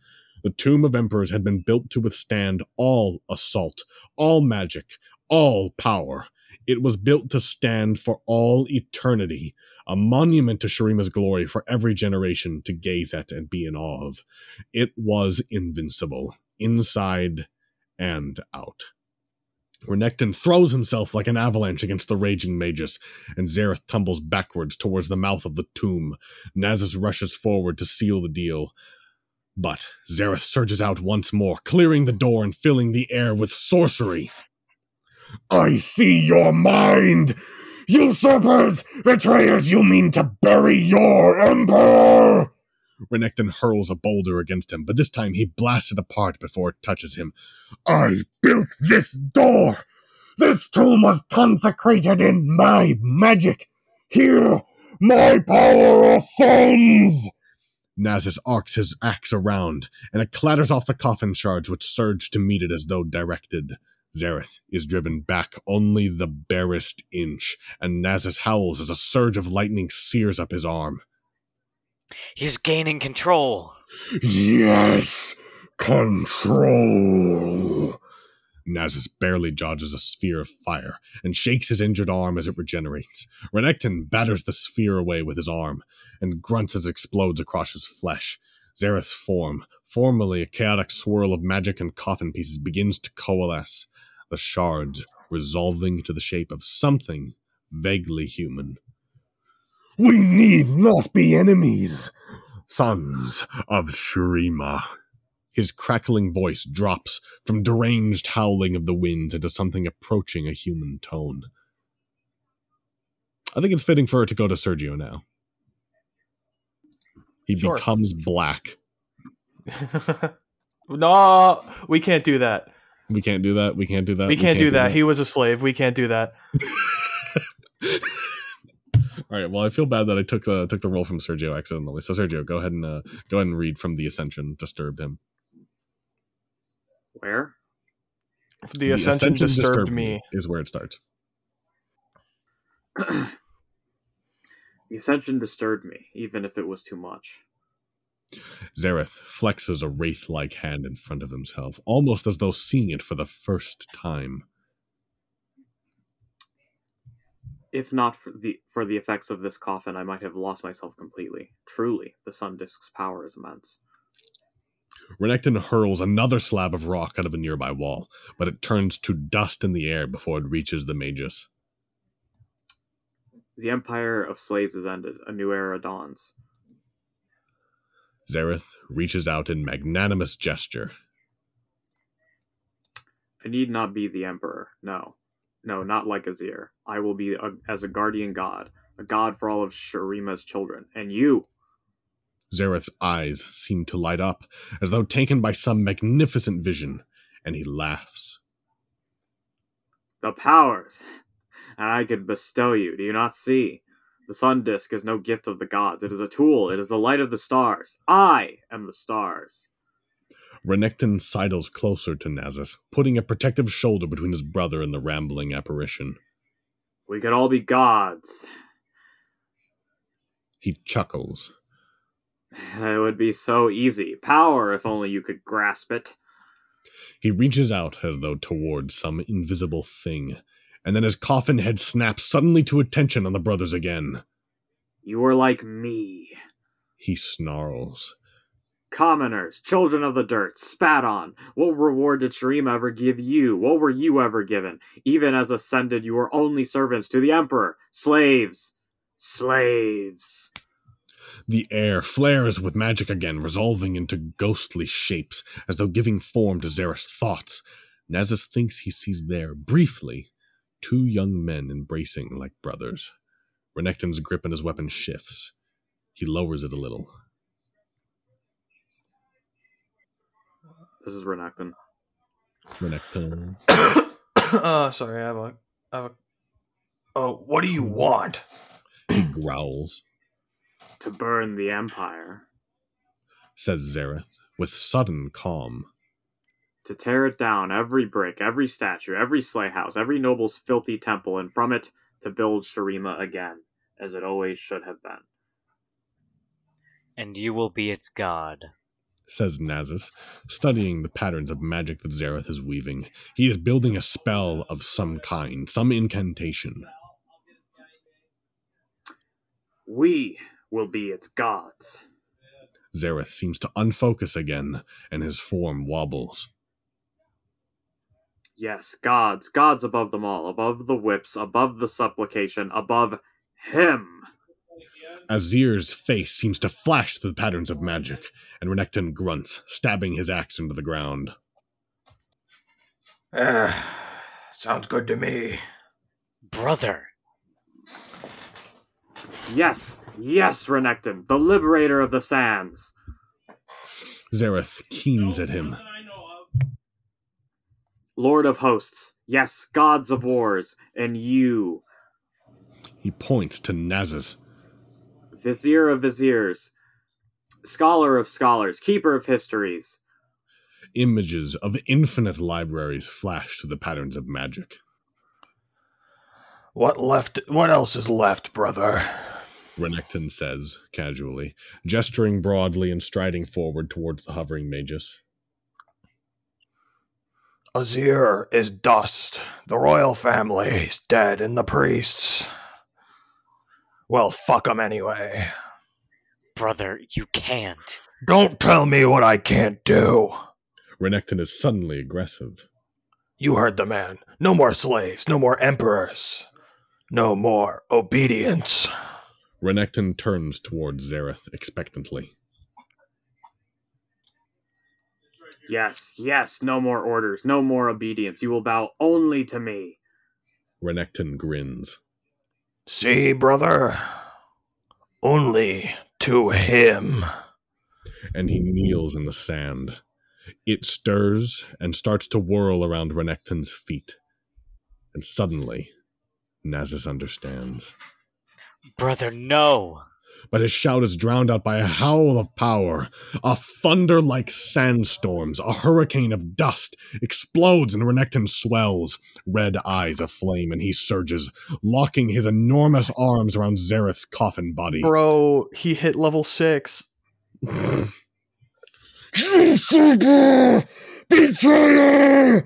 The tomb of emperors had been built to withstand all assault, all magic, all power. It was built to stand for all eternity, a monument to Shurima's glory for every generation to gaze at and be in awe of. It was invincible, inside and out. Renekton throws himself like an avalanche against the raging magus, and Xerath tumbles backwards towards the mouth of the tomb. Nasus rushes forward to seal the deal. But Xerath surges out once more, clearing the door and filling the air with sorcery. I see your mind! Usurpers! Betrayers, you mean to bury your emperor! Renekton hurls a boulder against him, but this time he blasts it apart before it touches him. I built this door! This tomb was consecrated in my magic! Here, my power ascends! Nasus arcs his axe around, and it clatters off the coffin shards which surge to meet it as though directed. Xerath is driven back only the barest inch, and Nasus howls as a surge of lightning sears up his arm. He's gaining control. Yes! Control! Nasus barely dodges a sphere of fire and shakes his injured arm as it regenerates. Renekton batters the sphere away with his arm and grunts as it explodes across his flesh. Xerath's form, formerly a chaotic swirl of magic and coffin pieces, begins to coalesce, the shards resolving to the shape of something vaguely human. We need not be enemies, sons of Shurima. His crackling voice drops from deranged howling of the winds into something approaching a human tone. I think it's fitting for her to go to Sergio now. He Sure. becomes black. no, we can't do that. We can't do that. We can't do that. we can't do that. He was a slave. We can't do that. All right. Well, I feel bad that I took the took the role from Sergio accidentally. So Sergio, go ahead and uh, go ahead and read from the Ascension. Disturbed him. Where? The, ascension, disturbed, me. Is where it starts. the ascension disturbed me, even if it was too much. Xerath flexes a wraith-like hand in front of himself, almost as though seeing it for the first time. If not for the for the effects of this coffin, I might have lost myself completely. Truly, the sun disk's power is immense. Renekton hurls another slab of rock out of a nearby wall, but it turns to dust in the air before it reaches the mages. The empire of slaves is ended. A new era dawns. Xerath reaches out in magnanimous gesture. I need not be the emperor. No, no, not like Azir. I will be a, as a guardian god, a god for all of Shurima's children, and you. Xerath's eyes seem to light up, as though taken by some magnificent vision, and he laughs. The powers, and I could bestow you. Do you not see? The sun disk is no gift of the gods. It is a tool. It is the light of the stars. I am the stars. Renekton sidles closer to Nasus, putting a protective shoulder between his brother and the rambling apparition. We could all be gods. He chuckles. It would be so easy. Power, if only you could grasp it. He reaches out as though towards some invisible thing, and then his coffin head snaps suddenly to attention on the brothers again. You are like me. He snarls. Commoners, children of the dirt, spat on. What reward did Shurima ever give you? What were you ever given? Even as ascended, you were only servants to the Emperor. Slaves. Slaves. The air flares with magic again, resolving into ghostly shapes, as though giving form to Xerath's thoughts. Nasus thinks he sees there, briefly, two young men embracing like brothers. Renekton's grip on his weapon shifts. He lowers it a little. This is Renekton. Renekton. uh, sorry, I have a, I have a. Oh, what do you want? He growls, To burn the Empire. says Xerath, with sudden calm. To tear it down, every brick, every statue, every sleigh house, every noble's filthy temple, and from it to build Shurima again, as it always should have been. And you will be its god. Says Nasus, studying the patterns of magic that Xerath is weaving. He is building a spell of some kind, some incantation. We will be its gods. Xerath seems to unfocus again, and his form wobbles. Yes, gods, gods above them all, above the whips, above the supplication, above him. Azir's face seems to flash through the patterns of magic, and Renekton grunts, stabbing his axe into the ground. Uh, sounds good to me. Brother! Yes, yes, Renekton, the liberator of the sands. Xerath keens at him. Lord of hosts, yes, gods of wars, and you, He points to Nasus. Vizier of viziers, scholar of scholars, keeper of histories. Images of infinite libraries flash through the patterns of magic. What left? What else is left, brother? Renekton says, casually, gesturing broadly and striding forward towards the hovering magus. Azir is dust. The royal family is dead, and the priests. Well, fuck 'em anyway. Brother, you can't. Don't tell me what I can't do. Renekton is suddenly aggressive. You heard the man. No more slaves, no more emperors, no more obedience. Renekton turns towards Xerath expectantly. Yes, yes, no more orders, no more obedience. You will bow only to me. Renekton grins. See, brother? Only to him. and he kneels in the sand. It stirs and starts to whirl around Renekton's feet. And suddenly, Nasus understands. Brother, no. But his shout is drowned out by a howl of power. A thunder like sandstorms, a hurricane of dust, explodes and Renekton swells, red eyes aflame, and he surges, locking his enormous arms around Xerath's coffin body. Bro, he hit level six. Betrayer!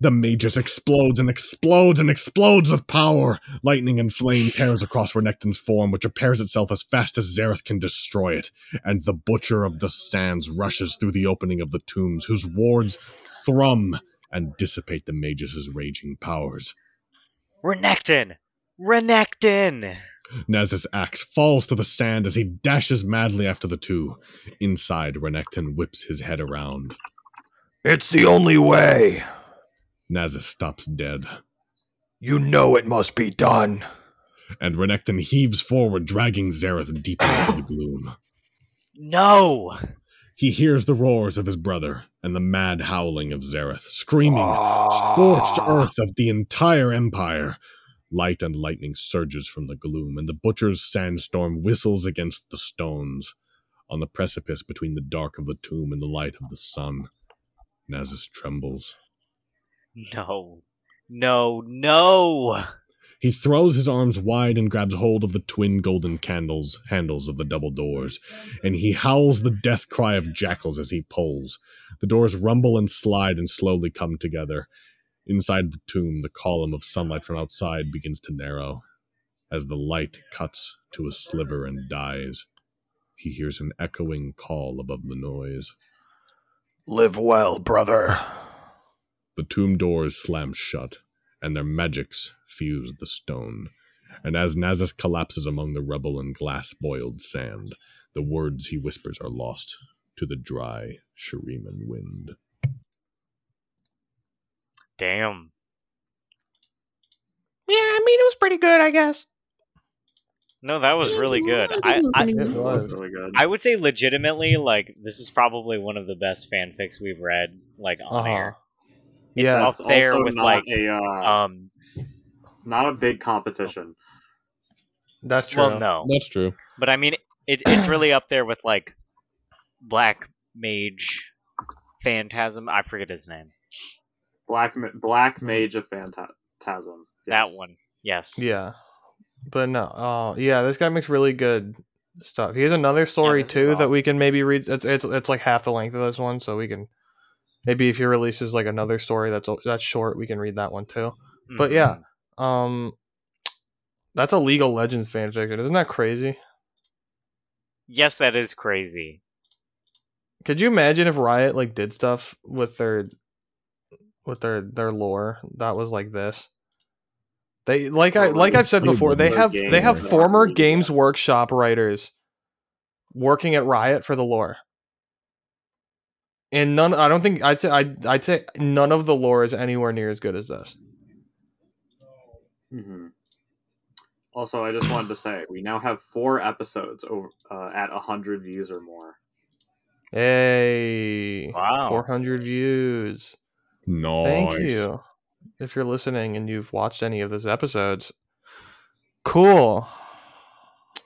The Magus explodes and explodes and explodes with power. Lightning and flame tears across Renekton's form, which repairs itself as fast as Xerath can destroy it. And the Butcher of the Sands rushes through the opening of the tombs, whose wards thrum and dissipate the Magus' raging powers. Renekton! Renekton! Naz's axe falls to the sand as he dashes madly after the two. Inside, Renekton whips his head around. It's the only way. Nasus stops dead, You know it must be done. and Renekton heaves forward, dragging Xerath deeper into the gloom. No! He hears the roars of his brother and the mad howling of Xerath, screaming, scorched Ah. earth of the entire empire. Light and lightning surges from the gloom, and the butcher's sandstorm whistles against the stones. On the precipice between the dark of the tomb and the light of the sun, Nasus trembles. No. No, no! He throws his arms wide and grabs hold of the twin golden candles handles of the double doors, and he howls the death cry of jackals as he pulls. The doors rumble and slide and slowly come together. Inside the tomb, the column of sunlight from outside begins to narrow. As the light cuts to a sliver and dies, he hears an echoing call above the noise. Live well, brother. The tomb doors slam shut, and their magics fuse the stone. And as Nasus collapses among the rubble and glass boiled sand, the words he whispers are lost to the dry Shuriman wind. Damn. Yeah, I mean, it was pretty good, I guess. No, that was really good. I, I, It was. Really good. I would say legitimately, like, this is probably one of the best fanfics we've read, like, on Uh-huh. air. It's Yeah, up It's there also with, not like, a uh, um, not a big competition. that's true. well, no. That's true. But I mean, it, it's really up there with, like, Black Mage Phantasm. I forget his name. Black Black Mage of Phantasm. That one. Yes. Yeah, but no. Oh, yeah. This guy makes really good stuff. He has another story this is too that we can maybe read. It's it's it's like half the length of this one, so we can maybe if he releases like another story that's that's short, we can read that one too. But yeah. Mhm. Um, that's a League of Legends fanfiction. Isn't that crazy? Yes, that is crazy. Could you imagine if Riot like did stuff with their with their their lore that was like this? They like I like, I've said before, they have they have former Games. Workshop writers working at Riot for the lore. And none I don't think I'd say I'd, I'd say none of the lore is anywhere near as good as this. hmm Also, I just wanted to say we now have four episodes over uh, at hundred views or more. Hey. Wow. 400 views. Nice. Thank you. If you're listening and you've watched any of those episodes, cool.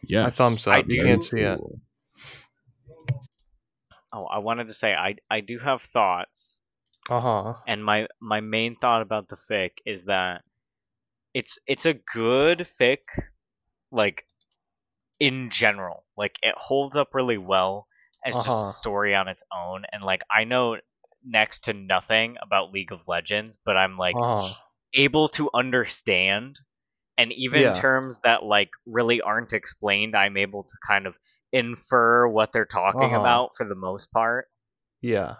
Yeah. My thumbs I up. You do- can't see it. Oh, I wanted to say I I do have thoughts, Uh huh. and my my main thought about the fic is that it's it's a good fic, like in general. Like it holds up really well as just Uh-huh. a story on its own, and like I know next to nothing about League of Legends, but I'm like Uh huh. able to understand and even Yeah. terms that like really aren't explained i'm able to kind of infer what they're talking Uh-huh. about for the most part Yeah.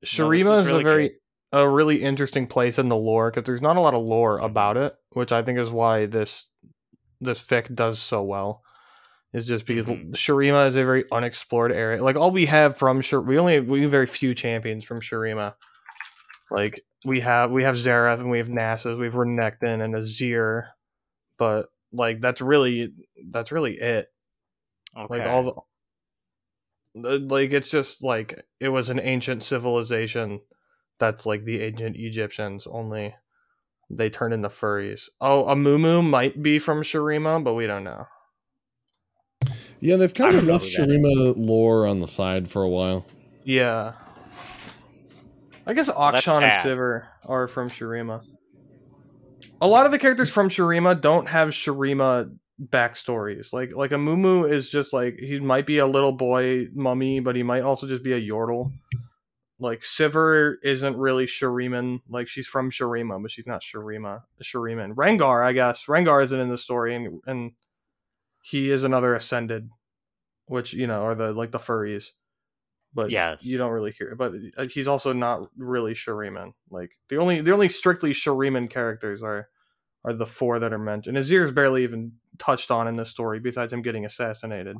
this Shurima is is really a very a really interesting place in the lore because there's not a lot of lore about it, which I think is why this this fic does so well. Is just because Mhm. Shurima is a very unexplored area. Like all we have from Shar, we only have, we have very few champions from Shurima. Like we have we have Xerath and we have Nasus, we have Renekton and Azir, but like that's really that's really it. okay Like all the, the like it's just like it was an ancient civilization that's like the ancient Egyptians only they turned into furries. Oh, Amumu might be from Shurima, but we don't know. Yeah, they've I kind of left who that is. Shurima lore on the side for a while. Yeah. I guess that's Akshan and sad. Sivir are from Shurima. A lot of the characters from Shurima don't have Shurima backstories. Like like Amumu is just like he might be a little boy mummy, but he might also just be a Yordle. Like Sivir isn't really Shuriman. Like she's from Shurima, but she's not Shurima. Shuriman. Rengar, I guess. Rengar isn't in the story, and and he is another ascended, which you know are the like the furries. But Yes. you don't really hear. But uh, he's also not really Shuriman. Like the only the only strictly Shuriman characters are are the four that are mentioned. Azir Azir's barely even touched on in the story, besides him getting assassinated.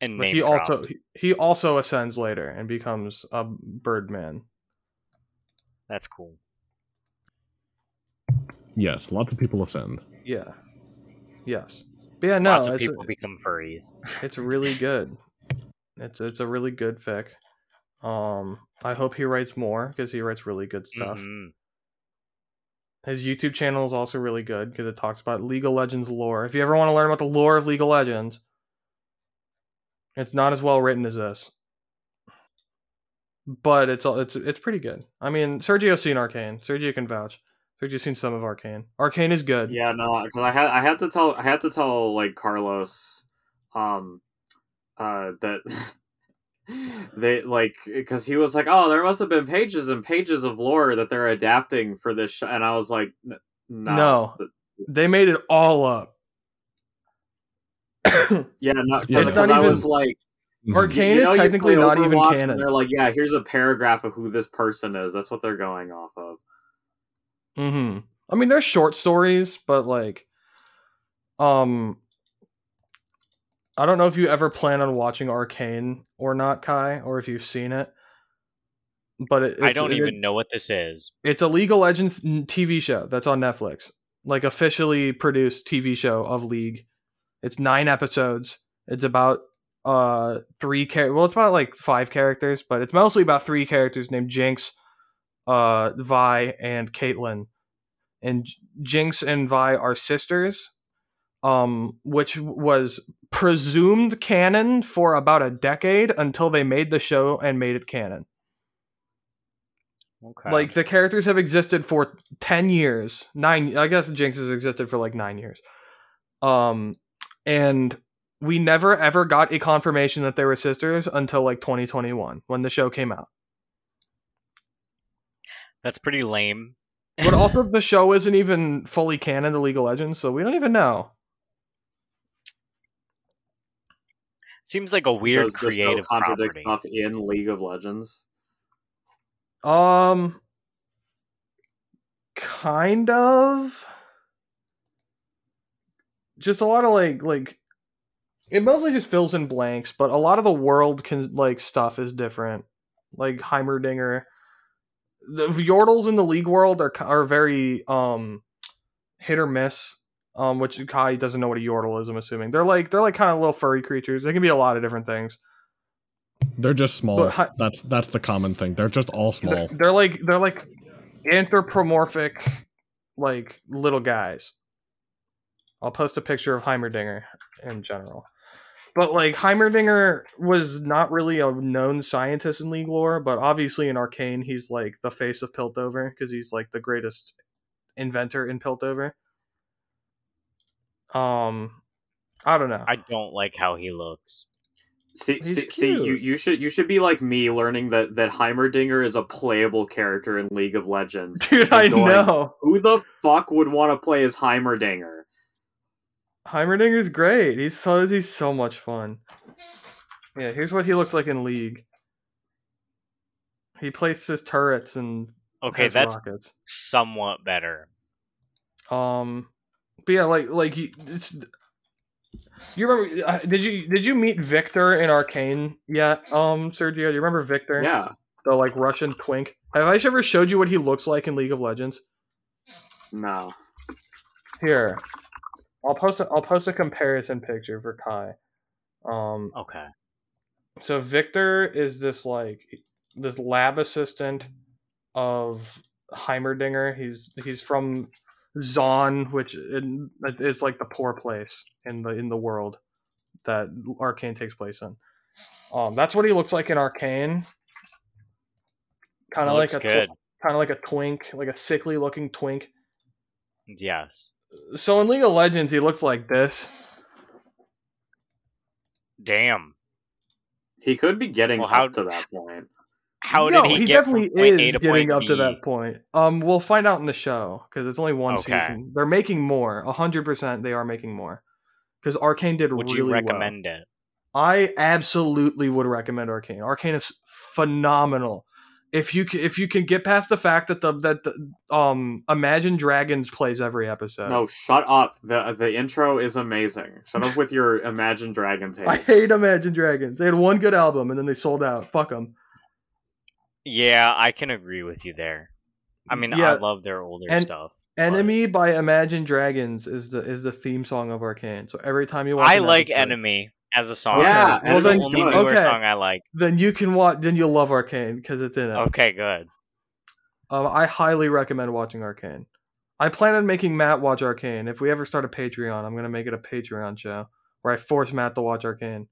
and But he also dropped. he, he also ascends later and becomes a Birdman. that's cool Yes, lots of people ascend. Yeah. Yes. But yeah, no, lots of it's, people become furries it's really good. It's it's a really good fic. Um, I hope he writes more because he writes really good stuff. Mhm. His YouTube channel is also really good because it talks about League of Legends lore. If you ever want to learn about the lore of League of Legends, it's not as well written as this, but it's it's it's pretty good. I mean, Sergio's seen Arcane. Sergio can vouch. Sergio's seen some of Arcane. Arcane is good. Yeah, no, because I had I had to tell I had to tell like Carlos, um, uh, that they like because he was like, oh, there must have been pages and pages of lore that they're adapting for this, sh-. and I was like, "N- no, No. Th- They made it all up. yeah, no, Yeah, because not I even- was like, Mhm. Arcane you is know, you technically not even Overwatch and canon. They're like, yeah, here's a paragraph of who this person is. That's what they're going off of. hmm I mean, they're short stories, but like, um, I don't know if you ever plan on watching Arcane or not, Kai, or if you've seen it. But it, i don't it- even know what this is It's a League of Legends TV show that's on Netflix, like officially produced TV show of League. It's nine episodes. It's about uh three char- well, it's about like five characters, but it's mostly about three characters named Jinx, uh, Vi, and Caitlyn. And Jinx and Vi are sisters, um, which was presumed canon for about a decade until they made the show and made it canon. okay Like the characters have existed for ten years, nine. I guess Jinx has existed for like nine years. Um, and we never ever got a confirmation that they were sisters until like 2021 when the show came out. that's pretty lame But also, the show isn't even fully canon to League of Legends, so we don't even know. Seems like a weird Does the show creative contradict property stuff in League of Legends? Um, kind of. Just a lot of like like. It mostly just fills in blanks, but a lot of the world can like stuff is different. Like Heimerdinger, the Yordles in the League world are are very um hit or miss. Um, which Kai doesn't know what a Yordle is. I'm assuming they're like they're like kind of little furry creatures. They can be a lot of different things. They're just small. Hi- that's that's the common thing. They're just all They're, small. they're like they're like anthropomorphic, like little guys. I'll post a picture of Heimerdinger in general. but like Heimerdinger was not really a known scientist in League lore, but obviously in Arcane he's like the face of Piltover because he's like the greatest inventor in Piltover. Um, I don't know. I don't like how he looks. See, He's see, see, you you should you should be like me, learning that that Heimerdinger is a playable character in League of Legends. Dude, and I going, know. Who the fuck would want to play as Heimerdinger? Heimerdinger's great. He's so he's so much fun. Yeah, here's what he looks like in League. He places turrets and Okay, has that's rockets. somewhat better. Um, but yeah, like like it's. You remember? uh, Did you did you meet Viktor in Arcane yet? Um, Sergio, do you remember Viktor? Yeah, The like Russian twink. Have I ever showed you what he looks like in League of Legends? no. Here, I'll post a I'll post a comparison picture for Kai. Um, Okay. so Viktor is this like this lab assistant of Heimerdinger. He's he's from Zaun, which in, is like the poor place in the in the world that Arcane takes place in. Um, that's what he looks like in Arcane. Kind of like a good. kind of like a twink, like a sickly looking twink. Yes. So in League of Legends, he looks like this. Damn. He could be getting Well, how- up to that point. How no, did he, he get definitely from point A is to getting point up to that point. Um, we'll find out in the show because it's only one Okay. season. They're making more. hundred percent, they are making more. Because Arcane did Would really you well. recommend it? I absolutely would recommend Arcane. Arcane is phenomenal. If you c- if you can get past the fact that the that the, um Imagine Dragons plays every episode. No, shut up. the The intro is amazing. Shut up with your Imagine Dragons I hate. hate Imagine Dragons. They had one good album and then they sold out. Fuck them. Yeah, I can agree with you there. I mean, Yeah, I love their older and- stuff. Enemy by Imagine Dragons is the is the theme song of Arcane. So every time you watch, I an like episode- Enemy as a song. Yeah, That's well the then- only newer okay. song I like. Then you can watch. Then you'll love Arcane because it's in it. Okay, good. Um, I highly recommend watching Arcane. I plan on making Matt watch Arcane. If we ever start a Patreon, I'm gonna make it a Patreon show where I force Matt to watch Arcane.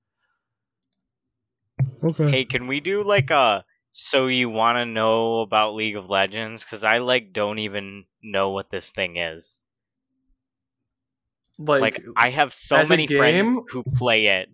Okay. Hey, can we do like a so you want to know about League of Legends? Because I like don't even know what this thing is. Like, Like, I have so many friends who play it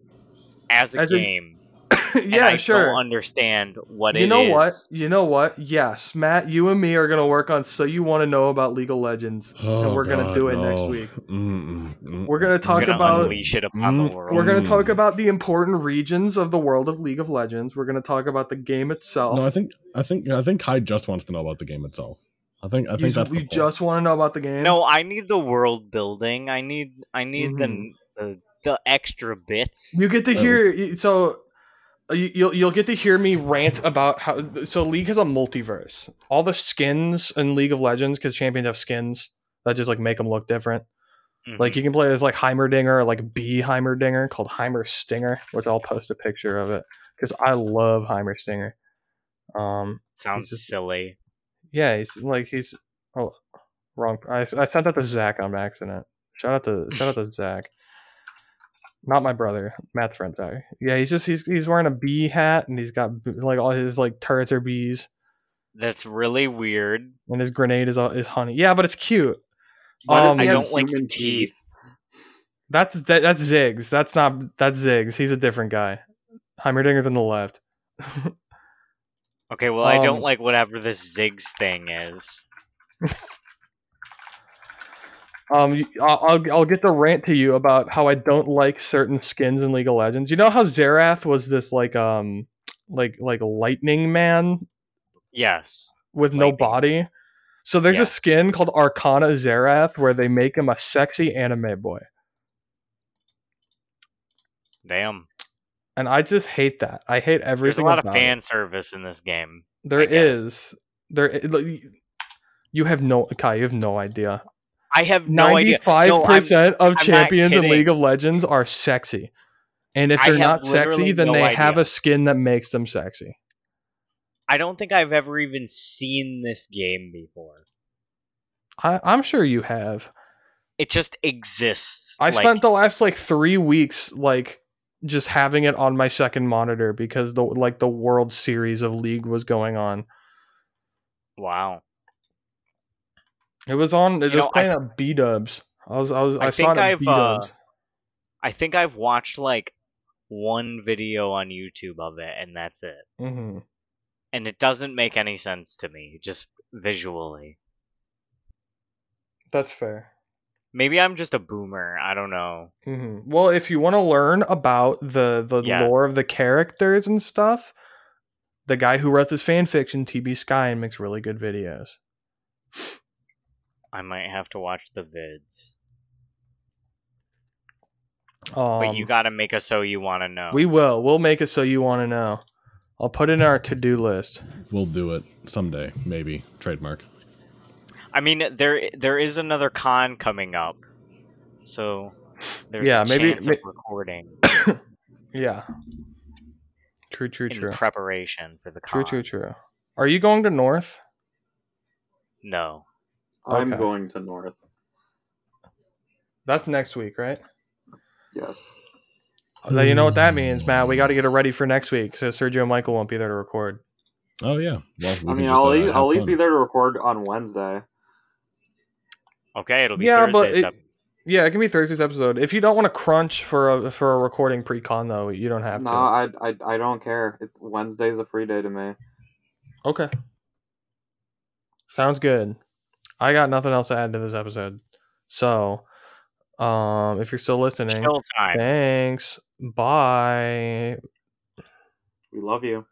as a As a- game. and yeah, I sure. don't understand what it is. you it know is. what? You know what? Yes, Matt, you and me are gonna work on. So you want to know about League of Legends, Oh, and we're gonna do it no. next week. Mm-mm, mm-mm. We're gonna I'm talk gonna about. unleash it upon the Mm, world. We're gonna talk about the important regions of the world of League of Legends. We're gonna talk about the game itself. No, I think I think I think Kai just wants to know about the game itself. I think I you, think that's the you point. just want to know about the game. No, I need the world building. I need I need Mhm. the, the the extra bits. You get to hear so you- you'll you'll get to hear me rant about how so League has a multiverse. All the skins in League of Legends because champions have skins that just like make them look different. Mhm. Like you can play as like Heimerdinger or like B Heimerdinger called Heimer Stinger, which I'll post a picture of it because I love Heimer Stinger. Um, sounds just- silly. yeah, he's like he's oh wrong. I I sent that to Zach on accident. Shout out to shout out to Zach. Not my brother, Matt's friend. Sorry. Yeah, he's just he's he's wearing a bee hat and he's got like all his like turrets are bees That's really weird. and his grenade is all is honey. Yeah, but it's cute. Why does Um, I don't like human teeth. teeth? That's that, that's Ziggs. That's not that's Ziggs. He's a different guy. Heimerdinger's on the left. Okay, well I don't Um, like whatever this Ziggs thing is. Um, I'll, I'll I'll get the rant to you about how I don't like certain skins in League of Legends. You know how Xerath was this like um like like lightning man Yes. with no body. So there's a skin called Arcana Xerath where they make him a sexy anime boy, Damn. and I just hate that. I hate everything. There's a lot of about it. fan service in this game. There is. There. You have no Kai. You have no idea. I have no idea. Ninety-five I'm- percent of not champions in. League of Legends are sexy, and if they're not sexy, then no they have a skin that makes them sexy. I don't think I've ever even seen this game before. I, I'm sure you have. It just exists. I like, spent the last like three weeks like just having it on my second monitor because the like the World Series of League was going on. Wow. It was on. It was know, playing at B Dubs. I was. I was. I, I saw think it at I've, B uh, Dubs. I think I've watched like one video on YouTube of it, and that's it. hmm And it doesn't make any sense to me, just visually. That's fair. Maybe I'm just a boomer. I don't know. hmm Well, if you want to learn about the the lore of the characters and stuff, the guy who wrote this fan fiction, TB Sky, makes really good videos. I might have to watch the vids. Um, But you gotta make a so you wanna know. we will. We'll make it so you want to know. I'll put it in our to do list. We'll do it someday, maybe. Trademark. I mean, there there is another con coming up, so there's Yeah, a maybe- chance may- of recording Yeah. True. True. in True. preparation for the con. True. True. True. Are you going to North? No, I'm Okay. going to North. That's next week, right? Yes. Now you know what that means, Matt. We got to get it ready for next week, so Sergio and Michael won't be there to record. Oh yeah. Well, we I can mean, just, I'll, uh, at- have I'll at least fun. be there to record on Wednesday. okay, it'll be Yeah, but Thursday's it- ep- Yeah, it can be Thursday's episode. If you don't want to crunch for a for a recording pre-con though, you don't have No, to. I, I I don't care. It, Wednesday's a free day to me. Okay. Sounds good. I got nothing else to add to this episode. So, um, if you're still listening, thanks. Bye. We love you.